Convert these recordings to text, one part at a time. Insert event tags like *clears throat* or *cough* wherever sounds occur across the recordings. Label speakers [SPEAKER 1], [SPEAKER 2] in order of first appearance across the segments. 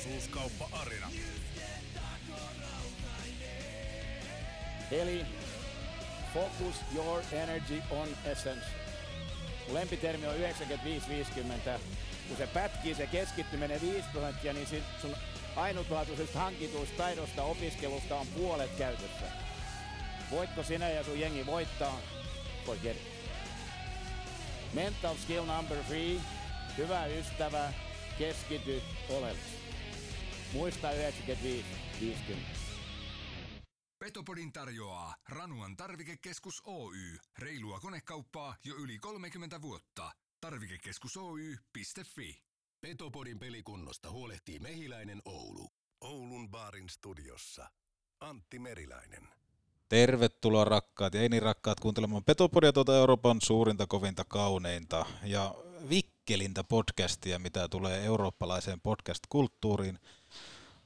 [SPEAKER 1] Osuuskauppa Arina.
[SPEAKER 2] Eli focus your energy on essence. Lempitermi on 95-50. Kun se pätkii, se keskittyminen 5 prosenttia, niin sun ainutlaatuisesta hankituista taidosta opiskelusta on puolet käytössä. Voitko sinä ja sun jengi voittaa? Forget it. Mental skill number three. Hyvä ystävä, keskity oleellisesti. Muista 95-50.
[SPEAKER 3] Petopodin tarjoaa Ranuan tarvikekeskus Oy. Reilua konekauppaa jo yli 30 vuotta. Tarvikekeskus Oy.fi.
[SPEAKER 4] Petopodin pelikunnosta huolehtii Mehiläinen Oulu. Oulun baarin studiossa. Antti Meriläinen.
[SPEAKER 5] Tervetuloa rakkaat ja ei niin rakkaat kuuntelemaan Petopodia tuota Euroopan suurinta, kovinta, kauneinta ja vikkelintä podcastia, mitä tulee eurooppalaiseen podcast-kulttuuriin.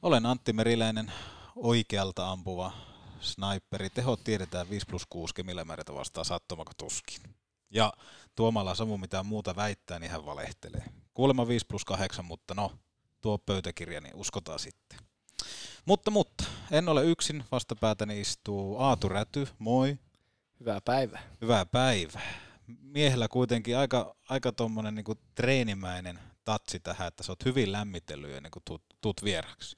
[SPEAKER 5] Olen Antti Meriläinen, oikealta ampuva sniperi. Tehot tiedetään 5 plus 6 kemillämäärätä vastaan sattumako tuskin. Ja Tuomalla Samu mitään muuta väittää, niin hän valehtelee. Kuulemma 5 plus 8, mutta no, tuo pöytäkirja, niin uskotaan sitten. Mutta, mutta, en ole yksin, vastapäätäni istuu Aatu Räty, moi.
[SPEAKER 6] Hyvää päivää.
[SPEAKER 5] Hyvää päivää. Miehellä kuitenkin aika, aika tuommoinen niin treenimäinen tatsi tähän, että sä oot hyvin lämmitellyt ja niin tuut, tuut vieraksi.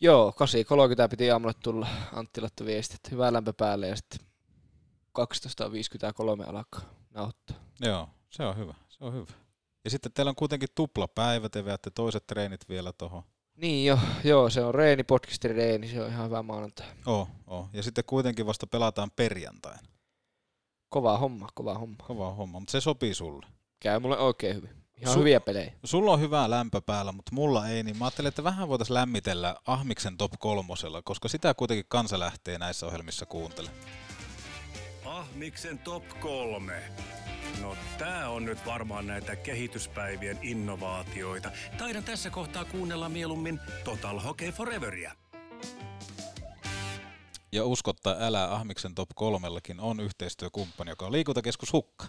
[SPEAKER 6] Joo, 8.30 piti aamulla tulla Antti laittoi viesti, että hyvää lämpö päälle ja sitten 12.53 alkaa nauhoittaa.
[SPEAKER 5] Joo, se on hyvä, se on hyvä. Ja sitten teillä on kuitenkin tuplapäivä, te veätte toiset treenit vielä tuohon.
[SPEAKER 6] Niin jo, joo, se on reeni, podcastin reeni, se on ihan hyvä maanantai.
[SPEAKER 5] Oo, oo. Ja sitten kuitenkin vasta pelataan perjantain.
[SPEAKER 6] Kova homma, kova homma.
[SPEAKER 5] Kova homma, mutta se sopii sulle.
[SPEAKER 6] Käy mulle oikein hyvin. Ihan
[SPEAKER 5] Su-
[SPEAKER 6] hyviä pelejä.
[SPEAKER 5] Sulla on hyvää lämpö päällä, mutta mulla ei, niin mä ajattelin, että vähän voitaisiin lämmitellä Ahmiksen top kolmosella, koska sitä kuitenkin kansa lähtee näissä ohjelmissa kuuntelemaan.
[SPEAKER 1] Ahmiksen top kolme. No tää on nyt varmaan näitä kehityspäivien innovaatioita. Taidan tässä kohtaa kuunnella mieluummin Total Hockey Foreveria.
[SPEAKER 5] Ja uskottaa älä Ahmiksen top kolmellakin on yhteistyökumppani, joka on liikuntakeskus Hukka.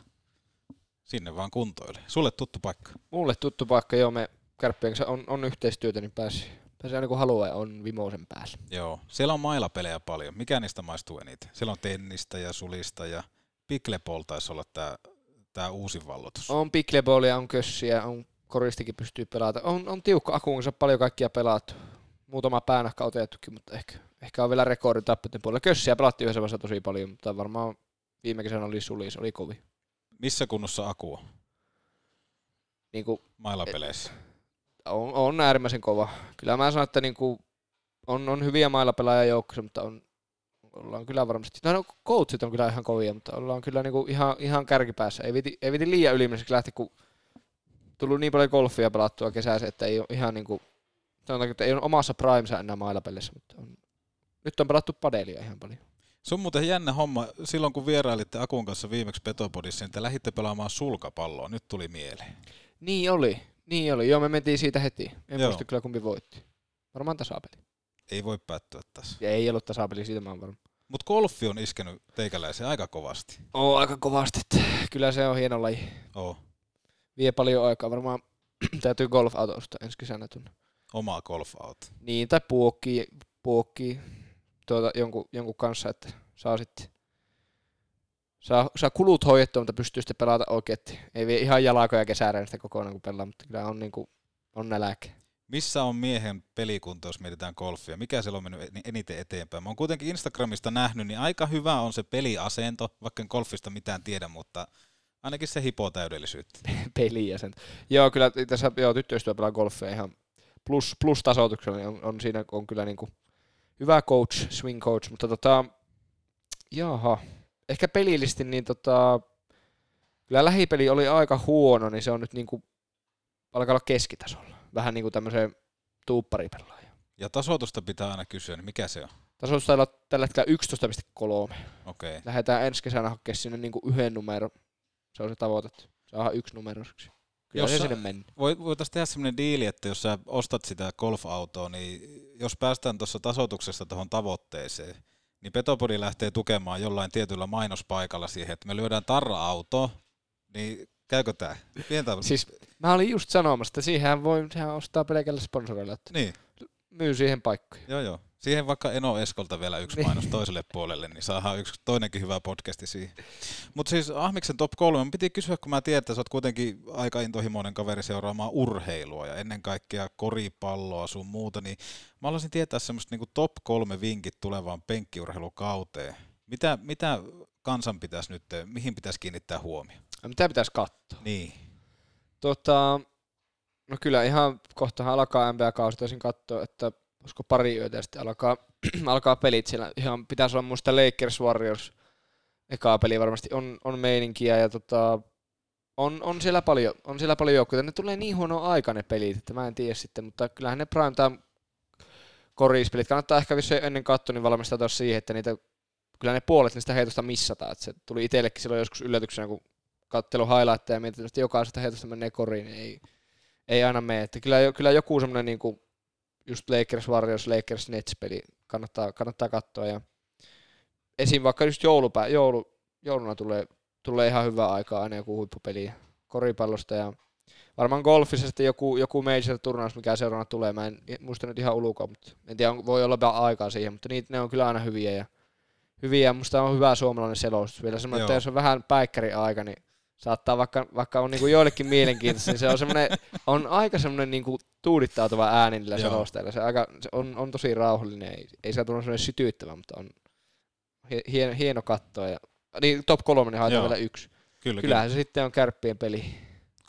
[SPEAKER 5] Sinne vaan kuntoille. Sulle tuttu paikka.
[SPEAKER 6] Mulle tuttu paikka, joo, me kärppien kanssa on, on yhteistyötä, niin pääsi, pääsi aina kun haluaa ja on vimoisen päällä.
[SPEAKER 5] Joo. Siellä on mailapelejä paljon. Mikä niistä maistuu eniten? Siellä on tennistä ja sulista ja Pickleball taisi olla tämä tää uusi vallotus.
[SPEAKER 6] On pickleballia, on kössiä, on koristikin pystyy pelata. On, on tiukka akun kanssa paljon kaikkia pelattu. Muutama päänahka otettukin, mutta ehkä, ehkä on vielä rekordi tappeiden puolella. Kössiä pelattiin yhdessä vaiheessa tosi paljon, mutta varmaan viime kesänä oli sulis, oli kovi.
[SPEAKER 5] Missä kunnossa Aku on
[SPEAKER 6] Niin kuin,
[SPEAKER 5] mailapeleissä?
[SPEAKER 6] on, on, äärimmäisen kova. Kyllä mä sanon, että niin kuin, on, on hyviä mailla pelaajia joukkoissa, mutta on, ollaan kyllä varmasti, no, no coachit on kyllä ihan kovia, mutta ollaan kyllä niin kuin ihan, ihan kärkipäässä. Ei viti, ei viti liian ylimmäiseksi lähteä, kun tullut niin paljon golfia pelattua kesässä, että ei ole ihan niin kuin, sanotaanko, että ei ole omassa primessa enää mailapeleissä, mutta on, nyt on pelattu padelia ihan paljon.
[SPEAKER 5] Se on muuten jännä homma. Silloin kun vierailitte Akun kanssa viimeksi Petopodissa, niin te lähditte pelaamaan sulkapalloa. Nyt tuli mieleen.
[SPEAKER 6] Niin oli, niin oli. Joo, me mentiin siitä heti. En
[SPEAKER 5] Joo.
[SPEAKER 6] muista kyllä kumpi voitti. Varmaan tasapeli.
[SPEAKER 5] Ei voi päättyä tässä.
[SPEAKER 6] Ja ei ollut tasapeli, siitä mä oon varma.
[SPEAKER 5] Mutta golfi on iskenyt teikäläisen aika kovasti.
[SPEAKER 6] Oo, aika kovasti. Kyllä se on hieno laji.
[SPEAKER 5] Oo.
[SPEAKER 6] Vie paljon aikaa. Varmaan *clears throat* täytyy golf-auto ostaa ensi kesänä tunne.
[SPEAKER 5] Omaa golf-auto.
[SPEAKER 6] Niin, tai puokkii, puokkii tuota, jonkun, jonkun kanssa, että saa sitten saa, saa kulut hoidettua, mutta pystyy sitten pelata oikein. Ei vie ihan jalakoja kesäreen sitä kokonaan kun pelaa, mutta kyllä on, niinku, on nälkä.
[SPEAKER 5] Missä on miehen pelikunto, jos mietitään golfia? Mikä siellä on mennyt en- eniten eteenpäin? Mä oon kuitenkin Instagramista nähnyt, niin aika hyvä on se peliasento, vaikka en golfista mitään tiedä, mutta Ainakin se hipoo täydellisyyttä. *laughs*
[SPEAKER 6] peliä sen. Joo, kyllä tässä joo, tyttöystävä pelaa golfia ihan plus, plus tasoituksella, niin on, on, siinä on kyllä niinku hyvä coach, swing coach, mutta tota, jaha, ehkä pelillisesti niin tota, kyllä lähipeli oli aika huono, niin se on nyt niinku, alkaa olla keskitasolla. Vähän niinku tämmöiseen tuupparipelaaja.
[SPEAKER 5] Ja tasoitusta pitää aina kysyä, niin mikä se on?
[SPEAKER 6] Tasoitus taitaa olla tällä hetkellä 11,3.
[SPEAKER 5] Okei. Okay.
[SPEAKER 6] Lähdetään ensi kesänä hakemaan sinne niinku yhden numero. Se on se tavoite. Saadaan yksi numeroseksi. Kyllä
[SPEAKER 5] Jos sä-
[SPEAKER 6] sinne meni.
[SPEAKER 5] Voi, voitaisiin tehdä semmoinen diili, että jos sä ostat sitä golf-autoa, niin jos päästään tuossa tasoituksessa tuohon tavoitteeseen, niin Petopodi lähtee tukemaan jollain tietyllä mainospaikalla siihen, että me lyödään tarra-auto, niin käykö tämä? Pientä...
[SPEAKER 6] Siis mä olin just sanomassa, että siihen voi sehän ostaa pelkällä sponsorilla, että
[SPEAKER 5] Niin,
[SPEAKER 6] myy siihen paikkoja.
[SPEAKER 5] joo joo. Siihen vaikka Eno Eskolta vielä yksi
[SPEAKER 6] Niin.
[SPEAKER 5] mainos toiselle puolelle, niin saadaan yksi toinenkin hyvä podcasti siihen. Mutta siis Ahmiksen top kolme, piti kysyä, kun mä tiedän, että sä oot kuitenkin aika intohimoinen kaveri seuraamaan urheilua ja ennen kaikkea koripalloa sun muuta, niin mä haluaisin tietää semmoista niinku top kolme vinkit tulevaan penkkiurheilukauteen. Mitä, mitä kansan pitäisi nyt, mihin pitäisi kiinnittää huomioon?
[SPEAKER 6] Ja mitä pitäisi katsoa?
[SPEAKER 5] Niin,
[SPEAKER 6] Tota, no kyllä ihan kohtahan alkaa NBA-kausi, taisin katsoa, että olisiko pari yötä sitten alkaa, *clears throat* alkaa pelit siellä. Ihan pitäisi olla muista Lakers Warriors ekaa peli varmasti on, on meininkiä ja tota, on, on, siellä paljon, on siellä paljon joukkoja. Ne tulee niin huono aika ne pelit, että mä en tiedä sitten, mutta kyllähän ne prime time korispelit. Kannattaa ehkä vissiin ennen katsoa, niin valmistautua siihen, että niitä, kyllä ne puolet niistä heitosta missataan. Että se tuli itsellekin silloin joskus yllätyksenä, kun kattelu highlightteja ja mietin, että jokaisesta heitosta menee koriin, niin ei, ei aina mene. Että kyllä, kyllä joku semmoinen niin kuin just Lakers Warriors, Lakers Nets peli kannattaa, kannattaa katsoa. Ja esim. vaikka just joulupää, joulu, jouluna tulee, tulee ihan hyvää aikaa aina joku huippupeli koripallosta ja varmaan golfissa sitten joku, joku major turnaus, mikä seuraavana tulee. Mä en muista nyt ihan ulkoa, mutta en tiedä, on- voi olla vielä aikaa siihen, mutta niitä, ne on kyllä aina hyviä ja hyviä. Musta on hyvä suomalainen selostus. Vielä semmoinen, että jos on vähän päikkäri aika, niin saattaa vaikka, vaikka on niinku joillekin mielenkiintoista, niin se on semmoinen, on aika semmoinen niinku tuudittautuva ääni niillä
[SPEAKER 5] Joo.
[SPEAKER 6] selostajilla. Se, aika, se on, on, tosi rauhallinen, ei, ei saa tulla semmoinen sytyyttävä, mutta on hie- hieno, hieno katsoa. Ja, niin top kolme, niin haetaan vielä yksi.
[SPEAKER 5] kyllä,
[SPEAKER 6] Kyllähän
[SPEAKER 5] kyllä.
[SPEAKER 6] se sitten on kärppien peli.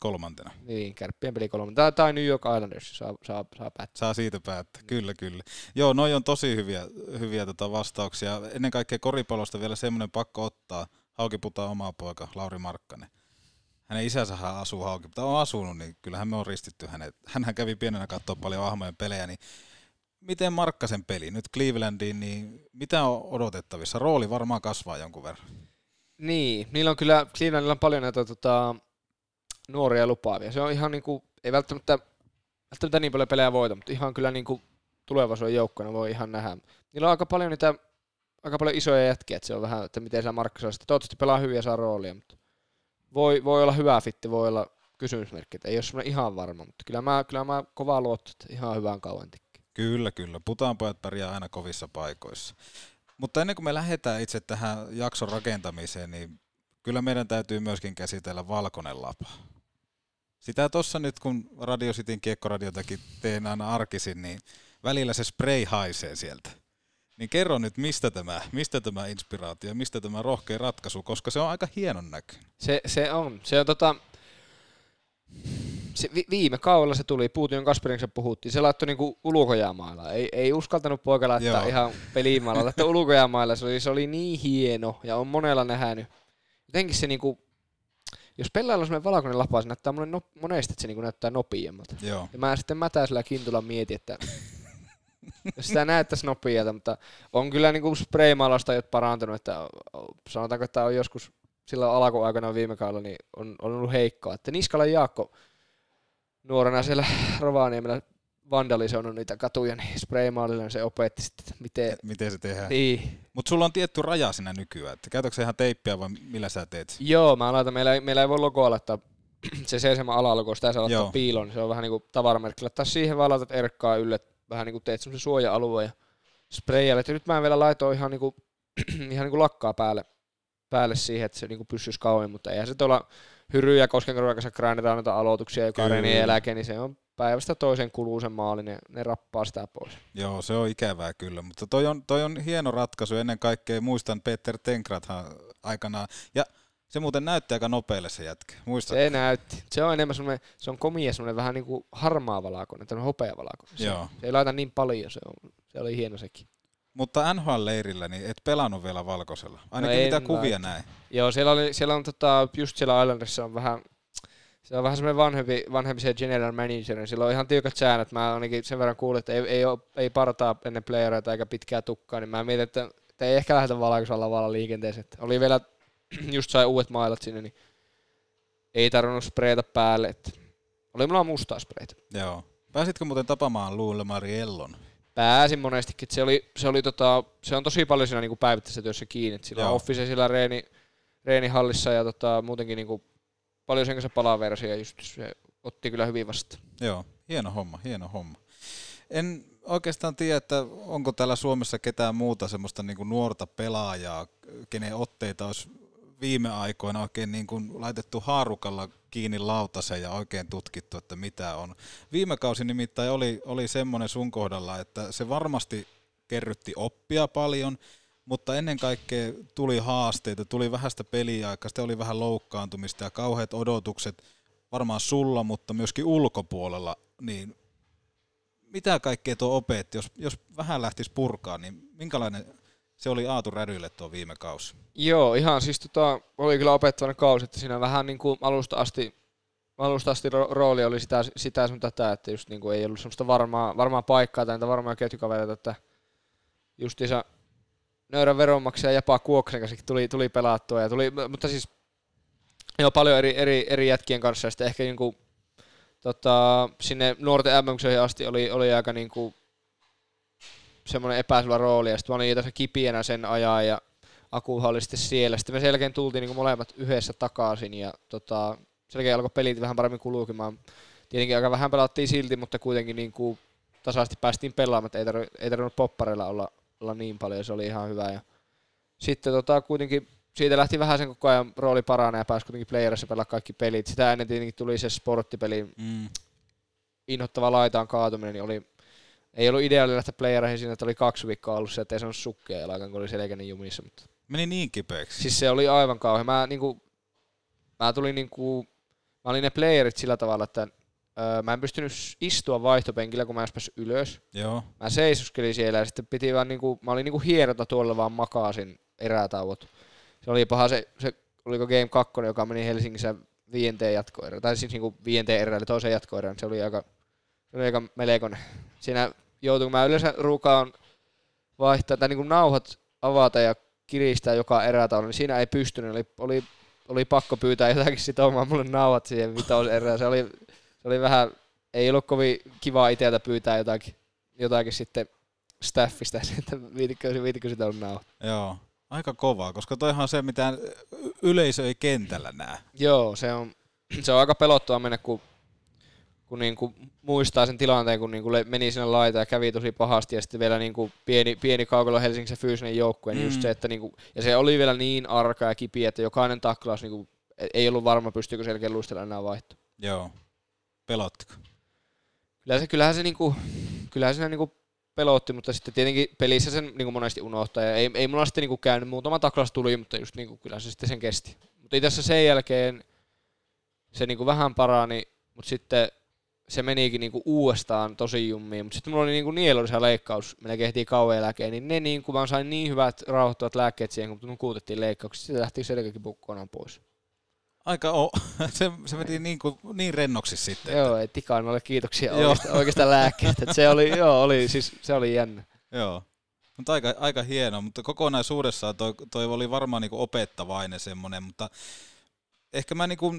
[SPEAKER 5] kolmantena.
[SPEAKER 6] Niin, kärppien peli kolme. Tai, New York Islanders saa, saa, saa päättää.
[SPEAKER 5] Saa siitä päättää, kyllä, kyllä. Joo, noi on tosi hyviä, hyviä tota vastauksia. Ennen kaikkea koripallosta vielä semmoinen pakko ottaa. Haukiputaan oma poika, Lauri Markkanen. Hänen isänsähän asuu Haukiputaan, on asunut, niin kyllähän me on ristitty hänet. Hänhän kävi pienenä katsoa paljon ahmojen pelejä, niin miten Markkasen peli nyt Clevelandiin, niin mitä on odotettavissa? Rooli varmaan kasvaa jonkun verran.
[SPEAKER 6] Niin, niillä on kyllä, Clevelandilla on paljon näitä tota, nuoria lupaavia. Se on ihan niinku, ei välttämättä, välttämättä niin paljon pelejä voita, mutta ihan kyllä niinku tulevaisuuden joukkona voi ihan nähdä. Niillä on aika paljon niitä, aika paljon isoja jätkiä, että se on vähän, että miten se Markka sitten toivottavasti pelaa hyviä saa roolia, mutta voi, voi olla hyvä fitti, voi olla kysymysmerkki, että ei ole semmoinen ihan varma, mutta kyllä mä, kyllä mä kovaa luotto, että ihan hyvään kauan tekee.
[SPEAKER 5] Kyllä, kyllä. Putaanpojat pärjää aina kovissa paikoissa. Mutta ennen kuin me lähdetään itse tähän jakson rakentamiseen, niin kyllä meidän täytyy myöskin käsitellä valkoinen lapa. Sitä tuossa nyt, kun Radio Cityn kiekkoradiotakin teen aina arkisin, niin välillä se spray haisee sieltä. Niin kerro nyt, mistä tämä, mistä tämä inspiraatio, mistä tämä rohkea ratkaisu, koska se on aika hienon näköinen.
[SPEAKER 6] Se, se on. Se on tota, se vi, viime kaudella se tuli, Puution Kasperin kanssa puhuttiin, se laittoi niinku ulkojäämailla. Ei, ei uskaltanut poika laittaa
[SPEAKER 5] Joo.
[SPEAKER 6] ihan pelimaalla, *laughs* laittoi ulkojäämailla. Se oli, se oli niin hieno ja on monella nähnyt. Jotenkin se niinku, jos pelailla on semmoinen valkoinen lapa, se näyttää no, monesti, että se niinku näyttää nopeammalta.
[SPEAKER 5] Joo,
[SPEAKER 6] Ja mä sitten mätäisellä kintulla mietin, että *laughs* sitä näyttäisi nopealta, mutta on kyllä niinku spraymaalasta jo parantunut, että sanotaanko, että on joskus silloin alkuaikana viime kaudella, niin on, on ollut heikkoa. Että Niskalan Jaakko nuorena siellä Rovaniemellä vandalisoinut niitä katuja, niin spraymaalilla se opetti sitten, että miten...
[SPEAKER 5] miten se tehdään.
[SPEAKER 6] Niin.
[SPEAKER 5] Mutta sulla on tietty raja siinä nykyään, että käytätkö ihan teippiä vai millä sä teet?
[SPEAKER 6] Joo, mä laitan, meillä, ei- meillä ei voi logoa laittaa *clears throat* se seisema alalogo, sitä saa laittaa
[SPEAKER 5] Joo.
[SPEAKER 6] piiloon, niin se on vähän niin kuin tavaramerkki. Laittaa siihen vaan laitat erkkaa ylle, vähän niin kuin teet semmoisen suoja-alueen ja sprayalle. Ja nyt mä vielä laitoin ihan niin kuin, *clears throat* ihan niin kuin lakkaa päälle, päälle siihen, että se niin kuin pysyisi kauemmin, mutta eihän se tuolla Hyry ja Koskenkorvan kanssa grindataan noita aloituksia, joka reenien jälkeen, niin se on päivästä toisen kuluu sen maali, ne, ne rappaa sitä pois.
[SPEAKER 5] Joo, se on ikävää kyllä, mutta toi on, toi on hieno ratkaisu. Ennen kaikkea muistan Peter Tenkrathan aikanaan. Ja Se muuten näytti aika nopealle se jätkä, muistatko?
[SPEAKER 6] Se näytti. Se on enemmän semmoinen, se on komia semmoinen vähän niin kuin harmaa valakoinen, tämmöinen hopea valakoinen. Se,
[SPEAKER 5] Joo.
[SPEAKER 6] se, ei laita niin paljon, se, on, se oli hieno sekin.
[SPEAKER 5] Mutta NHL-leirillä, niin et pelannut vielä valkoisella. Ainakin
[SPEAKER 6] No
[SPEAKER 5] mitä kuvia näin.
[SPEAKER 6] Joo, siellä, oli, siellä on tota, just siellä Islanderissa on vähän, se on vähän semmoinen vanhempi, vanhempi se general manager, niin sillä on ihan tiukat säännöt. Mä ainakin sen verran kuulin, että ei, ei, oo, ei partaa ennen playereita eikä pitkää tukkaa, niin mä mietin, että, että ei ehkä lähdetä valkoisella lavalla liikenteeseen. Oli vielä, *clears throat* just sai uudet mailat sinne, niin ei tarvinnut spreitä päälle. Että oli mulla mustaa spreitä.
[SPEAKER 5] Joo. Pääsitkö muuten tapaamaan Luulle Mariellon?
[SPEAKER 6] Pääsin monestikin. Se, oli, se, oli tota, se on tosi paljon siinä niinku päivittäisessä työssä kiinni. Sillä on
[SPEAKER 5] Joo.
[SPEAKER 6] office sillä reeni, reenihallissa ja tota, muutenkin niinku paljon sen kanssa palaversia ja just se otti kyllä hyvin vastaan.
[SPEAKER 5] Joo, hieno homma, hieno homma. En oikeastaan tiedä, että onko täällä Suomessa ketään muuta semmoista niin kuin nuorta pelaajaa, kenen otteita olisi viime aikoina oikein niin kuin laitettu haarukalla kiinni lautaseen ja oikein tutkittu, että mitä on. Viime kausi nimittäin oli, oli semmoinen sun kohdalla, että se varmasti kerrytti oppia paljon, mutta ennen kaikkea tuli haasteita, tuli vähäistä peliaikaa, sitten oli vähän loukkaantumista ja kauheat odotukset varmaan sulla, mutta myöskin ulkopuolella, niin mitä kaikkea tuo opetti, jos, jos vähän lähtisi purkaa, niin minkälainen se oli Aatu Rädylle tuo viime kausi?
[SPEAKER 6] Joo, ihan siis tota, oli kyllä opettavainen kausi, että siinä vähän niin kuin alusta asti, alusta asti ro- rooli oli sitä, sitä sun tätä, että just niin kuin ei ollut semmoista varmaa, varmaa paikkaa tai varmaa ketjukavereita, että justiinsa nöyrän veronmaksaja Japa Kuoksen kanssa tuli, tuli pelattua, ja tuli, mutta siis joo, paljon eri, eri, eri jätkien kanssa, ja sitten ehkä niin kuin, tota, sinne nuorten mm asti oli, oli aika niin kuin, semmoinen epäselvä rooli, ja sitten mä olin tässä kipienä sen ajan, ja Akuha oli sitten siellä. Sitten me sen jälkeen tultiin niin molemmat yhdessä takaisin, ja tota, sen jälkeen alkoi pelit vähän paremmin kulukimaan. Tietenkin aika vähän pelattiin silti, mutta kuitenkin niin kuin tasaisesti päästiin pelaamaan, että ei, tarvi, ei tarvinnut poppareilla olla, olla niin paljon, se oli ihan hyvä. Ja sitten tota, kuitenkin siitä lähti vähän sen koko ajan rooli paranee ja pääsi kuitenkin playerissa pelaa kaikki pelit. Sitä ennen tietenkin tuli se sporttipeli,
[SPEAKER 5] Mm.
[SPEAKER 6] inhottava laitaan kaatuminen, niin oli, ei ollut ideaali lähteä playereihin siinä, että oli kaksi viikkoa ollut se, että ei saanut sukkia jalkaan, kun oli selkäinen jumissa. Mutta
[SPEAKER 5] Meni niin kipeäksi.
[SPEAKER 6] Siis se oli aivan kauhean. Mä, niinku, mä tulin niinku, mä olin ne playerit sillä tavalla, että öö, mä en pystynyt istua vaihtopenkillä, kun mä en päässyt ylös.
[SPEAKER 5] Joo,
[SPEAKER 6] Mä seisoskelin siellä ja sitten piti vaan niinku, mä olin niinku hierota tuolla vaan makaasin erätauot. Se oli paha se, se oliko Game 2, joka meni Helsingissä viienteen jatkoerään, tai siis niinku viienteen erään, eli toiseen jatkoerään, se oli aika, se oli aika melkoinen. Siinä joutui, kun mä yleensä ruukaan vaihtaa, tai niinku nauhat avata ja kiristää joka erätaulu, niin siinä ei pystynyt, oli, oli, oli pakko pyytää jotakin sitomaan mulle nauhat siihen vitoserään, se oli, se oli vähän, ei ollut kovin kivaa itseltä pyytää jotakin, jotakin sitten staffista, *laughs* että viitikö, viitikö sitä on nauhat.
[SPEAKER 5] joo. Aika kovaa, koska toihan on se, mitä yleisö ei kentällä näe.
[SPEAKER 6] Joo, se on, se on aika pelottava mennä, kun, kun niinku muistaa sen tilanteen, kun niinku le- meni sinne laita ja kävi tosi pahasti, ja sitten vielä niinku pieni, pieni kaukalo Helsingin fyysinen joukkue, niin just
[SPEAKER 5] Mm.
[SPEAKER 6] se, että niinku, ja se oli vielä niin arka ja kipiä, että jokainen taklaus niinku, ei ollut varma, pystyykö selkeä luistella enää vaihto.
[SPEAKER 5] Joo. Pelottiko?
[SPEAKER 6] Kyllähän se, kyllähän se, niinku, kyllähän se niinku pelotti, mutta sitten tietenkin pelissä sen niinku monesti unohtaa, ja ei, ei mulla sitten niinku käynyt, muutama taklaus tuli, mutta just niinku, kyllä se sitten sen kesti. Mutta itse asiassa sen jälkeen se niinku vähän parani, mutta sitten se menikin niinku uudestaan tosi jummiin, mutta sitten mulla oli niinku nielullisia leikkaus, melkein heti kauan eläkeen, niin ne niinku, mä sain niin hyvät rauhoittavat lääkkeet siihen, kun nukuutettiin leikkauksista, sitten lähti selkäkipu kokonaan pois.
[SPEAKER 5] Aika o- *laughs* se, se meni niin, kuin, niin rennoksi sitten.
[SPEAKER 6] Joo, ei Tikanolle kiitoksia
[SPEAKER 5] Joo.
[SPEAKER 6] oikeasta, oikeasta lääkkeestä, se oli, joo, oli, siis, se oli jännä.
[SPEAKER 5] Joo. Mutta aika, aika hieno, mutta kokonaisuudessaan toi, toi oli varmaan niinku opettavainen semmoinen, mutta ehkä mä niinku,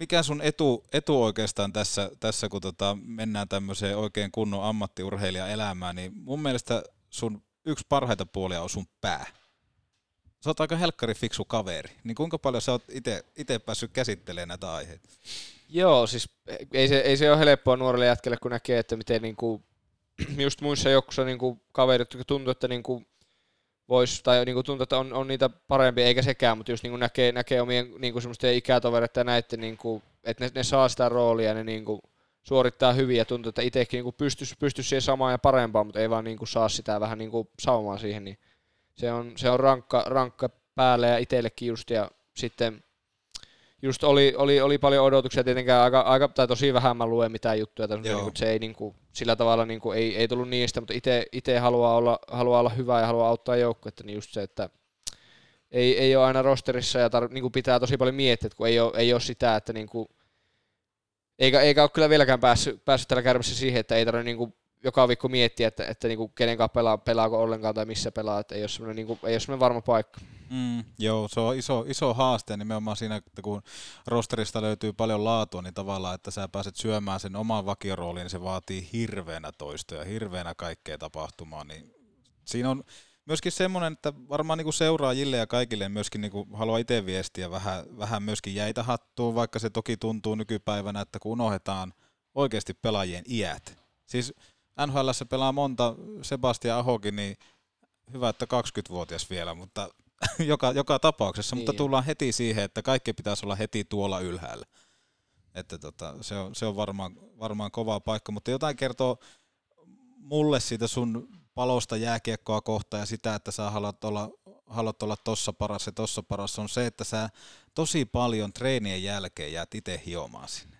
[SPEAKER 5] mikä sun etu, etu oikeastaan tässä, tässä kun tota mennään tämmöiseen oikein kunnon ammattiurheilijan elämään, niin mun mielestä sun yksi parhaita puolia on sun pää. Sä oot aika helkkari fiksu kaveri, niin kuinka paljon sä oot itse päässyt käsittelemään näitä aiheita?
[SPEAKER 6] Joo, siis ei se, ei se ole helppoa nuorelle jätkelle, kun näkee, että miten niinku, *clears throat* just muissa jokussa niinku kaverit, jotka tuntuu, että niinku vois, tai niinku tuntuu, että on, on niitä parempia, eikä sekään, mutta just niinku näkee, näkee omien niinku semmoisten ikätovereiden ja näiden, niinku, että ne, ne, saa sitä roolia ja ne niinku suorittaa hyvin ja tuntuu, että itsekin niinku pystyisi pystys siihen samaan ja parempaan, mutta ei vaan niinku saa sitä vähän niinku saumaan siihen, niin se on, se on rankka, rankka päälle ja itsellekin just, ja sitten just oli, oli, oli paljon odotuksia tietenkään, aika, aika, tai tosi vähän mä luen mitään juttuja, niin kuin, se ei niin kuin, sillä tavalla niin kuin, ei, ei tullut niistä, mutta itse haluaa olla, haluaa olla hyvä ja haluaa auttaa joukkuetta, niin just se, että ei, ei ole aina rosterissa ja tar, niin kuin pitää tosi paljon miettiä, että kun ei ole, ei ole sitä, että niin kuin, eikä, eikä ole kyllä vieläkään päässyt, päässyt tällä kärmässä siihen, että ei tarvitse niin kuin joka viikko miettiä, että, että niin kuin kenen kanssa pelaa, pelaako ollenkaan tai missä pelaa, että ei ole semmoinen, niin semmoinen varma paikka.
[SPEAKER 5] Mm, joo, se on iso, iso haaste nimenomaan siinä, että kun rosterista löytyy paljon laatua, niin tavallaan, että sä pääset syömään sen oman vakioroolin, niin se vaatii hirveänä toistoja, hirveänä kaikkea tapahtumaa, niin siinä on myöskin semmoinen, että varmaan niin kuin seuraajille ja kaikille myöskin niin kuin haluaa itse viestiä vähän, vähän myöskin jäitä hattuun, vaikka se toki tuntuu nykypäivänä, että kun unohdetaan oikeasti pelaajien iät. Siis NHL pelaa monta, Sebastian Ahokin, niin hyvä, että 20-vuotias vielä, mutta *laughs* joka, joka tapauksessa, niin mutta tullaan heti siihen, että kaikki pitäisi olla heti tuolla ylhäällä. Että tota, se on, se on varmaan, varmaan kova paikka, mutta jotain kertoo mulle siitä sun palosta jääkiekkoa kohtaan ja sitä, että sä haluat olla, haluat olla tossa paras ja tossa paras, on se, että sä tosi paljon treenien jälkeen jäät itse hiomaan sinne.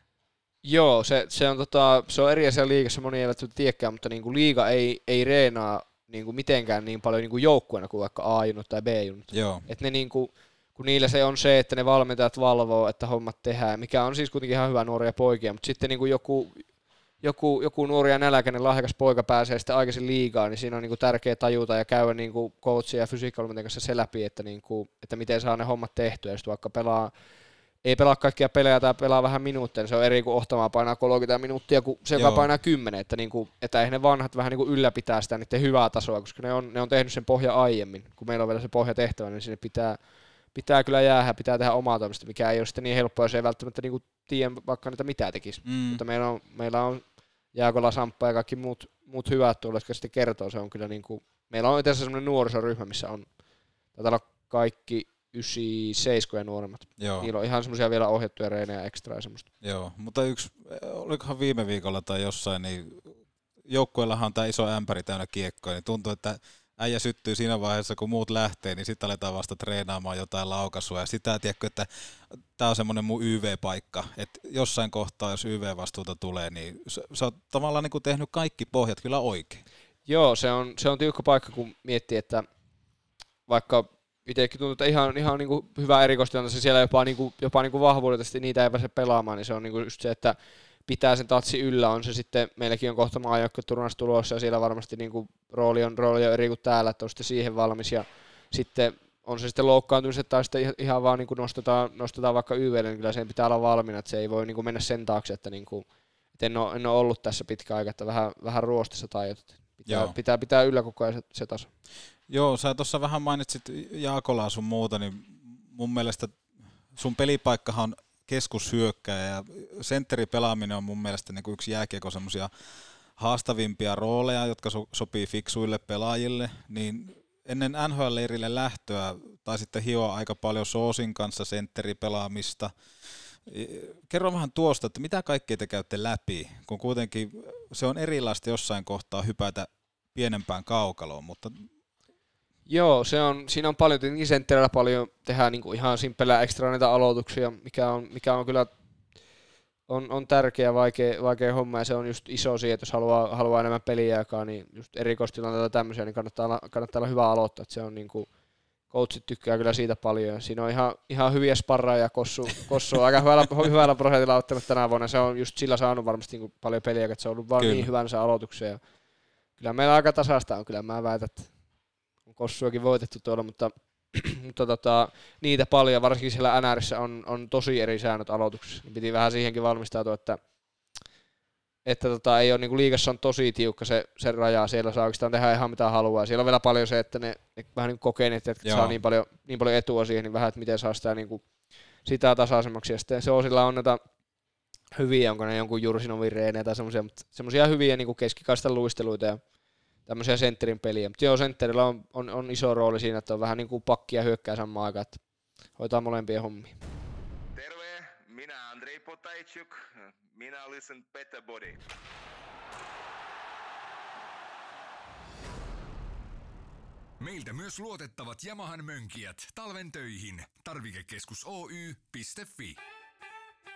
[SPEAKER 6] Joo, se, se, on, tota, se on eri asia liigassa, moni eivät tiedäkään, mutta niin kuin liiga ei, ei reenaa niin kuin mitenkään niin paljon niin kuin joukkueena kuin vaikka A-junut tai B-junut.
[SPEAKER 5] Joo.
[SPEAKER 6] Et ne niin kuin, kun niillä se on se, että ne valmentajat valvoo, että hommat tehdään, mikä on siis kuitenkin ihan hyvä nuoria poikia, mutta sitten niin kuin joku, joku, joku nuori ja nälkäinen lahjakas poika pääsee sitten aikaisin liigaan, niin siinä on niin kuin tärkeä tajuta ja käydä niin kuin ja fysiikkavalmentajan kanssa se läpi, että, niin kuin, että miten saa ne hommat tehtyä, sitten vaikka pelaa ei pelaa kaikkia pelejä tai pelaa vähän minuutteja, niin se on eri kuin ohtamaan painaa 30 minuuttia kuin se, joka Joo. painaa 10, että, niin kuin, että eihän ne vanhat vähän niin kuin ylläpitää sitä niiden hyvää tasoa, koska ne on, ne on tehnyt sen pohja aiemmin, kun meillä on vielä se pohja tehtävä, niin sinne pitää, pitää kyllä jäädä, pitää tehdä omaa toimista, mikä ei ole sitten niin helppoa, jos ei välttämättä niin kuin tiedä vaikka niitä mitä tekisi, mm. mutta meillä on, meillä on Jaakola, Samppa ja kaikki muut, muut hyvät tulleet, jotka sitten kertoo, se on kyllä niin kuin, meillä on itse asiassa sellainen nuorisoryhmä, missä on, taitaa olla kaikki 97 ja nuoremmat. Joo. Niillä on ihan semmoisia vielä ohjattuja reenejä ekstra ja semmoista.
[SPEAKER 5] Joo, mutta yksi, olikohan viime viikolla tai jossain, niin joukkueellahan on tämä iso ämpäri täynnä kiekkoa, niin tuntuu, että äijä syttyy siinä vaiheessa, kun muut lähtee, niin sitten aletaan vasta treenaamaan jotain laukaisua. Ja sitä, tiedätkö, että tämä on semmoinen mun YV-paikka, että jossain kohtaa, jos YV-vastuuta tulee, niin sä oot tavallaan niin kuin tehnyt kaikki pohjat kyllä oikein.
[SPEAKER 6] Joo, se on, se on tiukka paikka, kun miettii, että vaikka itsekin tuntuu, että ihan, ihan niin kuin hyvä erikoistilanteessa siellä jopa, niin kuin, jopa niin kuin vahvuudellisesti niitä ei pääse pelaamaan, niin se on niin kuin just se, että pitää sen tatsi yllä, on se sitten, meilläkin on kohta maajoukko Turunas tulossa ja siellä varmasti niin kuin rooli, on, rooli on eri kuin täällä, että on sitten siihen valmis. Ja sitten on se sitten loukkaantumiset tai sitten ihan vaan niin kuin nostetaan, nostetaan vaikka YVlle, niin kyllä sen pitää olla valmiina, että se ei voi niin kuin mennä sen taakse, että, niin kuin, että en, ole, en ole ollut tässä pitkä aika, että vähän, vähän ruostissa tai pitää, pitää, pitää yllä koko ajan se, se taso.
[SPEAKER 5] Joo, sä tuossa vähän mainitsit Jaakolaa sun muuta, niin mun mielestä sun pelipaikkahan on keskushyökkäjä ja sentteripelaaminen on mun mielestä niin kuin yksi jääkiekko semmoisia haastavimpia rooleja, jotka so- sopii fiksuille pelaajille, niin ennen NHL-leirille lähtöä tai sitten hioa aika paljon Soosin kanssa sentteripelaamista. Kerro vähän tuosta, että mitä kaikkea te käytte läpi, kun kuitenkin se on erilaista jossain kohtaa hypätä pienempään kaukaloon, mutta
[SPEAKER 6] Joo, se on, siinä on paljon, tietenkin sentterillä paljon tehdään niin kuin ihan simppelää ekstra näitä aloituksia, mikä on, mikä on kyllä on, on tärkeä, vaikea, vaikea homma ja se on just iso siihen, että jos haluaa, haluaa enemmän peliaikaa, niin just erikoistilanteita tämmöisiä, niin kannattaa olla, kannattaa olla hyvä aloittaa, että se on niin kuin, coachit tykkää kyllä siitä paljon. Siinä on ihan, ihan hyviä sparraajia, Kossu, Kossu on aika hyvällä, *laughs* hyvällä prosentilla ottanut tänä vuonna. Se on just sillä saanut varmasti niin paljon peliä, että se on ollut vaan kyllä. niin hyvän se aloituksen. Ja kyllä meillä aika tasasta on, kyllä mä väitän, että Kossuakin voitettu tuolla, mutta, *clears throat* mutta tota, niitä paljon, varsinkin siellä NRissä on, on tosi eri säännöt aloituksessa. Niin piti vähän siihenkin valmistautua, että, että tota, ei ole niin kuin liigassa on tosi tiukka se, se raja, siellä saa oikeastaan tehdä ihan mitä haluaa. Siellä on vielä paljon se, että ne, ne vähän niin kokeneet, että Joo. saa niin paljon, niin paljon etua siihen, niin vähän, että miten saa sitä, niin kuin, sitä tasaisemmaksi. Ja sitten se osilla on näitä hyviä, onko ne jonkun Jursinovin reenejä tai semmoisia, mutta semmoisia hyviä niin keskikaistan luisteluita ja tämmöisiä sentterin peliä. Mutta joo, sentterillä on, on, on, iso rooli siinä, että on vähän niin kuin pakki ja hyökkää samaan aikaan, että hoitaa molempia hommia.
[SPEAKER 7] Terve, minä Andrei Potajczuk, minä listen Better Body.
[SPEAKER 3] Meiltä myös luotettavat Yamahan mönkijät talven töihin. Tarvikekeskus Oy.fi.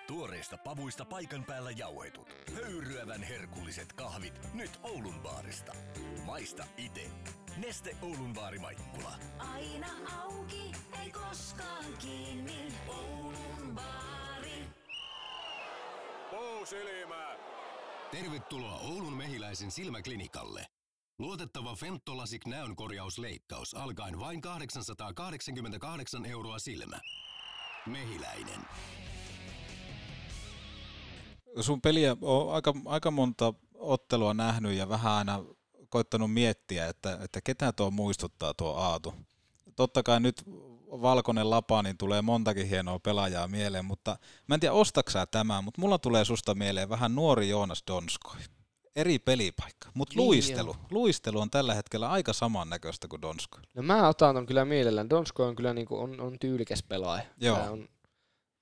[SPEAKER 4] Tuoreista pavuista paikan päällä jauhetut. Höyryävän herkulliset kahvit. Nyt Oulun baarista. Maista ite. Neste Oulun baari Maikkula.
[SPEAKER 8] Aina auki, ei koskaan kiinni. Oulun baari.
[SPEAKER 4] Tervetuloa Oulun mehiläisen silmäklinikalle. Luotettava Fentolasik näönkorjausleikkaus alkaen vain 888 euroa silmä. Mehiläinen.
[SPEAKER 5] Sun peliä on aika, aika monta ottelua nähnyt ja vähän aina koittanut miettiä, että, että ketä tuo muistuttaa tuo Aatu. Totta kai nyt valkoinen lapa, niin tulee montakin hienoa pelaajaa mieleen, mutta mä en tiedä ostaksaa tämän, mutta mulla tulee susta mieleen vähän nuori Joonas Donskoi. Eri pelipaikka, mutta
[SPEAKER 6] Niin
[SPEAKER 5] luistelu.
[SPEAKER 6] joo.
[SPEAKER 5] Luistelu on tällä hetkellä aika samannäköistä kuin Donskoi.
[SPEAKER 6] No mä otan ton kyllä mielellään. Donsko on kyllä niinku, on, on tyylikäs pelaaja.
[SPEAKER 5] Joo.
[SPEAKER 6] Tää on,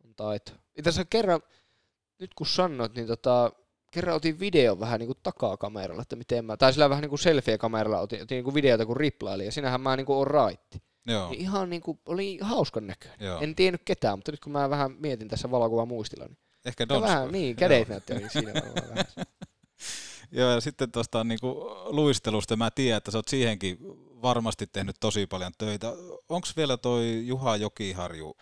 [SPEAKER 6] on taito. Itse asiassa kerran, nyt kun sanoit, niin tota, kerran otin videon vähän niinku takaa kameralla, että miten mä, tai sillä vähän niinku selfie-kameralla otin, otin niinku videota kun riplaili, ja sinähän mä niinku on raitti.
[SPEAKER 5] Joo,
[SPEAKER 6] Niin ihan niinku, oli hauskan näköinen.
[SPEAKER 5] Joo.
[SPEAKER 6] En tiennyt ketään, mutta nyt kun mä vähän mietin tässä valokuvan muistilla, niin
[SPEAKER 5] ehkä
[SPEAKER 6] ja
[SPEAKER 5] Donskoi.
[SPEAKER 6] vähän, niin, kädet näytti niin siinä varmaan. *laughs*
[SPEAKER 5] Joo, ja sitten tuosta niinku luistelusta mä tiedän, että sä oot siihenkin varmasti tehnyt tosi paljon töitä. Onko vielä toi Juha Jokiharju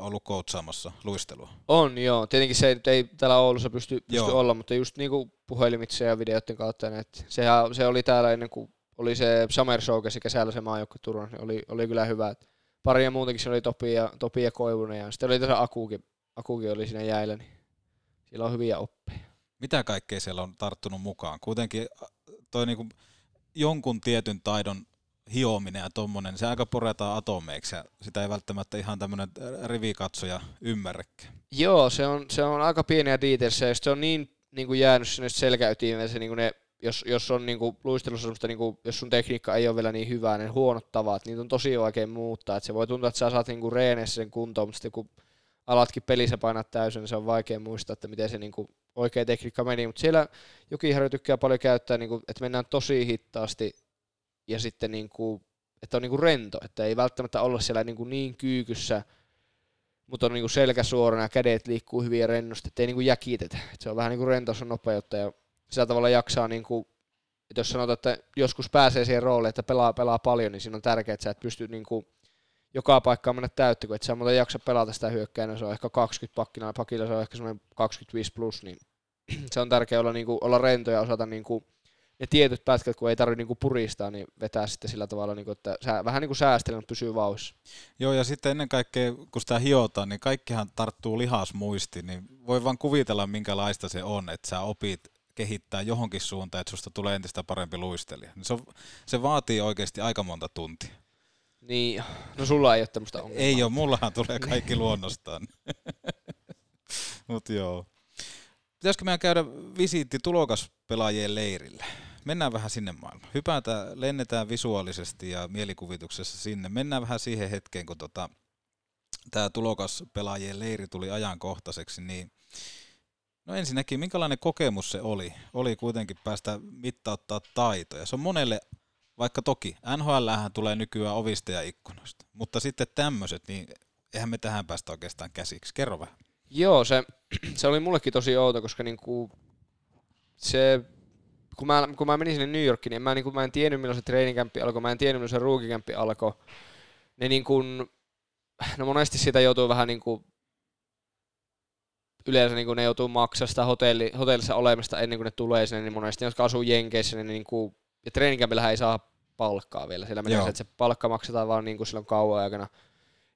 [SPEAKER 5] ollut koutsaamassa luistelua?
[SPEAKER 6] On joo, tietenkin se nyt ei täällä Oulussa pysty, pysty
[SPEAKER 5] Joo.
[SPEAKER 6] olla, mutta just niinku puhelimitse ja videoiden kautta, niin et sehän, se oli täällä ennen kuin oli se Summer Showcase kesällä se maajoukkue Turun, niin oli, oli kyllä hyvä. Et pari ja muutenkin se oli Topi ja, Topi ja Koivunen ja sitten oli tässä Akukin, Akukin oli siinä jäillä, niin siellä on hyviä oppeja.
[SPEAKER 5] Mitä kaikkea siellä on tarttunut mukaan? Kuitenkin äh, toi niinku jonkun tietyn taidon hiominen ja tommonen, se aika puretaan atomeiksi ja sitä ei välttämättä ihan tämmöinen rivikatsoja ymmärräkään.
[SPEAKER 6] Joo, se on, se on aika pieniä details ja se on niin, niin kuin jäänyt sinne selkäytimeen se niin kuin ne, jos, jos on niin kuin luistelussa semmoista, kuin, jos sun tekniikka ei ole vielä niin hyvää, niin huonot tavat, niitä on tosi vaikea muuttaa. Et se voi tuntua, että sä saat kuin reeneissä sen kuntoon, mutta sitten kun alatkin pelissä painaa täysin, niin se on vaikea muistaa, että miten se kuin oikea tekniikka meni. Mutta siellä Jokiharju tykkää paljon käyttää, niin kuin, että mennään tosi hitaasti ja sitten niin kuin, että on niin kuin rento, että ei välttämättä olla siellä niin, kuin niin kyykyssä, mutta on niinku selkä suorana ja kädet liikkuu hyvin ja rennosti, ettei niinku jäkitetä. Et se on vähän niinku rentous ja nopeutta ja sillä tavalla jaksaa, niinku, että jos sanotaan, että joskus pääsee siihen rooliin, että pelaa, pelaa paljon, niin siinä on tärkeää, että sä et pysty niinku joka paikkaan mennä täyttä, kun et sä muuten jaksa pelata sitä hyökkäinä, se on ehkä 20 pakkina, pakilla se on ehkä semmoinen 25 plus, niin *clears throat* se on tärkeää olla, niinku, olla rento ja osata niinku, ne tietyt pätkät, kun ei tarvitse niinku puristaa, niin vetää sitten sillä tavalla, niinku, että sä, vähän niin kuin säästelee, mutta pysyy vauhissa.
[SPEAKER 5] Joo, ja sitten ennen kaikkea, kun sitä hiotaan, niin kaikkihan tarttuu lihasmuistiin, niin voi vaan kuvitella, minkälaista se on, että sä opit kehittää johonkin suuntaan, että susta tulee entistä parempi luistelija. Niin se, on, se vaatii oikeasti aika monta tuntia.
[SPEAKER 6] Niin, no sulla ei ole tämmöistä ongelmaa.
[SPEAKER 5] Ei ole, mullahan tulee kaikki luonnostaan. *laughs* Mutta joo. Pitäisikö meidän käydä visiitti tulokaspelaajien leirille? Mennään vähän sinne maailmaan. Hypätään, lennetään visuaalisesti ja mielikuvituksessa sinne. Mennään vähän siihen hetkeen, kun tota, tämä tulokaspelaajien leiri tuli ajankohtaiseksi, niin No ensinnäkin, minkälainen kokemus se oli? Oli kuitenkin päästä mittauttaa taitoja. Se on monelle, vaikka toki NHL tulee nykyään ovista ja ikkunoista, mutta sitten tämmöiset, niin eihän me tähän päästä oikeastaan käsiksi. Kerro vähän.
[SPEAKER 6] Joo, se, *clears throat* se oli mullekin tosi outo, koska niinku se, kun mä, kun mä menin sinne New Yorkiin, niin mä, niinku, mä en tiennyt milloin se treenikämppi alkoi, mä en tiennyt milloin se ruukikämppi alkoi. Ne niinku, no monesti siitä joutuu vähän niinku, yleensä niinku ne joutuu maksaa sitä hotelli, hotellissa olemista ennen kuin ne tulee sinne, niin monesti jotka asuu Jenkeissä, niin niinku, ja treenikämpillähän ei saa palkkaa vielä. Siellä menee se, että se palkka maksetaan vaan niinku silloin kauan aikana.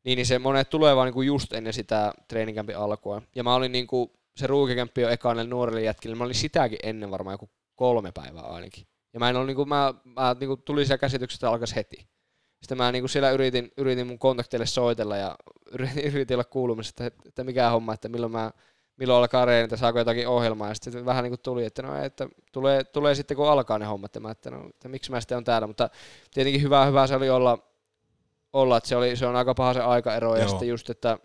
[SPEAKER 6] Niin, niin se monet tulee vaan niinku just ennen sitä treenikämpin alkua. Ja mä olin niinku, se ruukikämppi jo ekaanelle nuorelle jätkille, mä olin sitäkin ennen varmaan joku kolme päivää ainakin. Ja mä en ollut niinku, mä, mä niinku tuli siellä käsityksestä, että alkaisi heti. Sitten mä niinku siellä yritin, yritin mun kontakteille soitella ja *laughs* yritin, yritin olla kuulumassa, että, että mikä homma, että milloin mä milloin alkaa reenitä, saako jotakin ohjelmaa, ja sitten vähän niin kuin tuli, että no että tulee, tulee sitten kun alkaa ne hommat, ja mä, että, no, että miksi mä sitten on täällä, mutta tietenkin hyvä, hyvä se oli olla, olla että se, oli, se on aika paha se aikaero, ja
[SPEAKER 5] Joo.
[SPEAKER 6] sitten just, että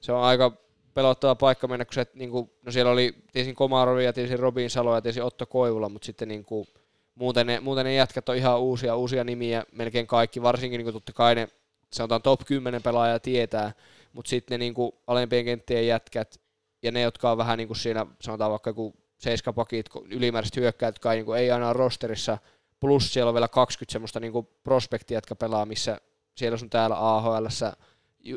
[SPEAKER 6] se on aika pelottava paikka mennä, kun se, niin kuin, no siellä oli, tiesin Komarovi ja tiesin Robin Salo ja tiesin Otto Koivula, mutta sitten niin kuin, muuten ne, muuten ne jätkät on ihan uusia, uusia nimiä, melkein kaikki, varsinkin niin kuin totta kai ne, sanotaan top 10 pelaajaa tietää, mutta sitten ne niin kuin alempien kenttien jätkät ja ne, jotka on vähän niin kuin siinä, sanotaan vaikka joku seiskapakit, ylimääräiset hyökkäät, jotka ei, niin kuin, ei aina rosterissa, plus siellä on vielä 20 semmoista niin kuin prospektia, jotka pelaa, missä siellä sun täällä AHL,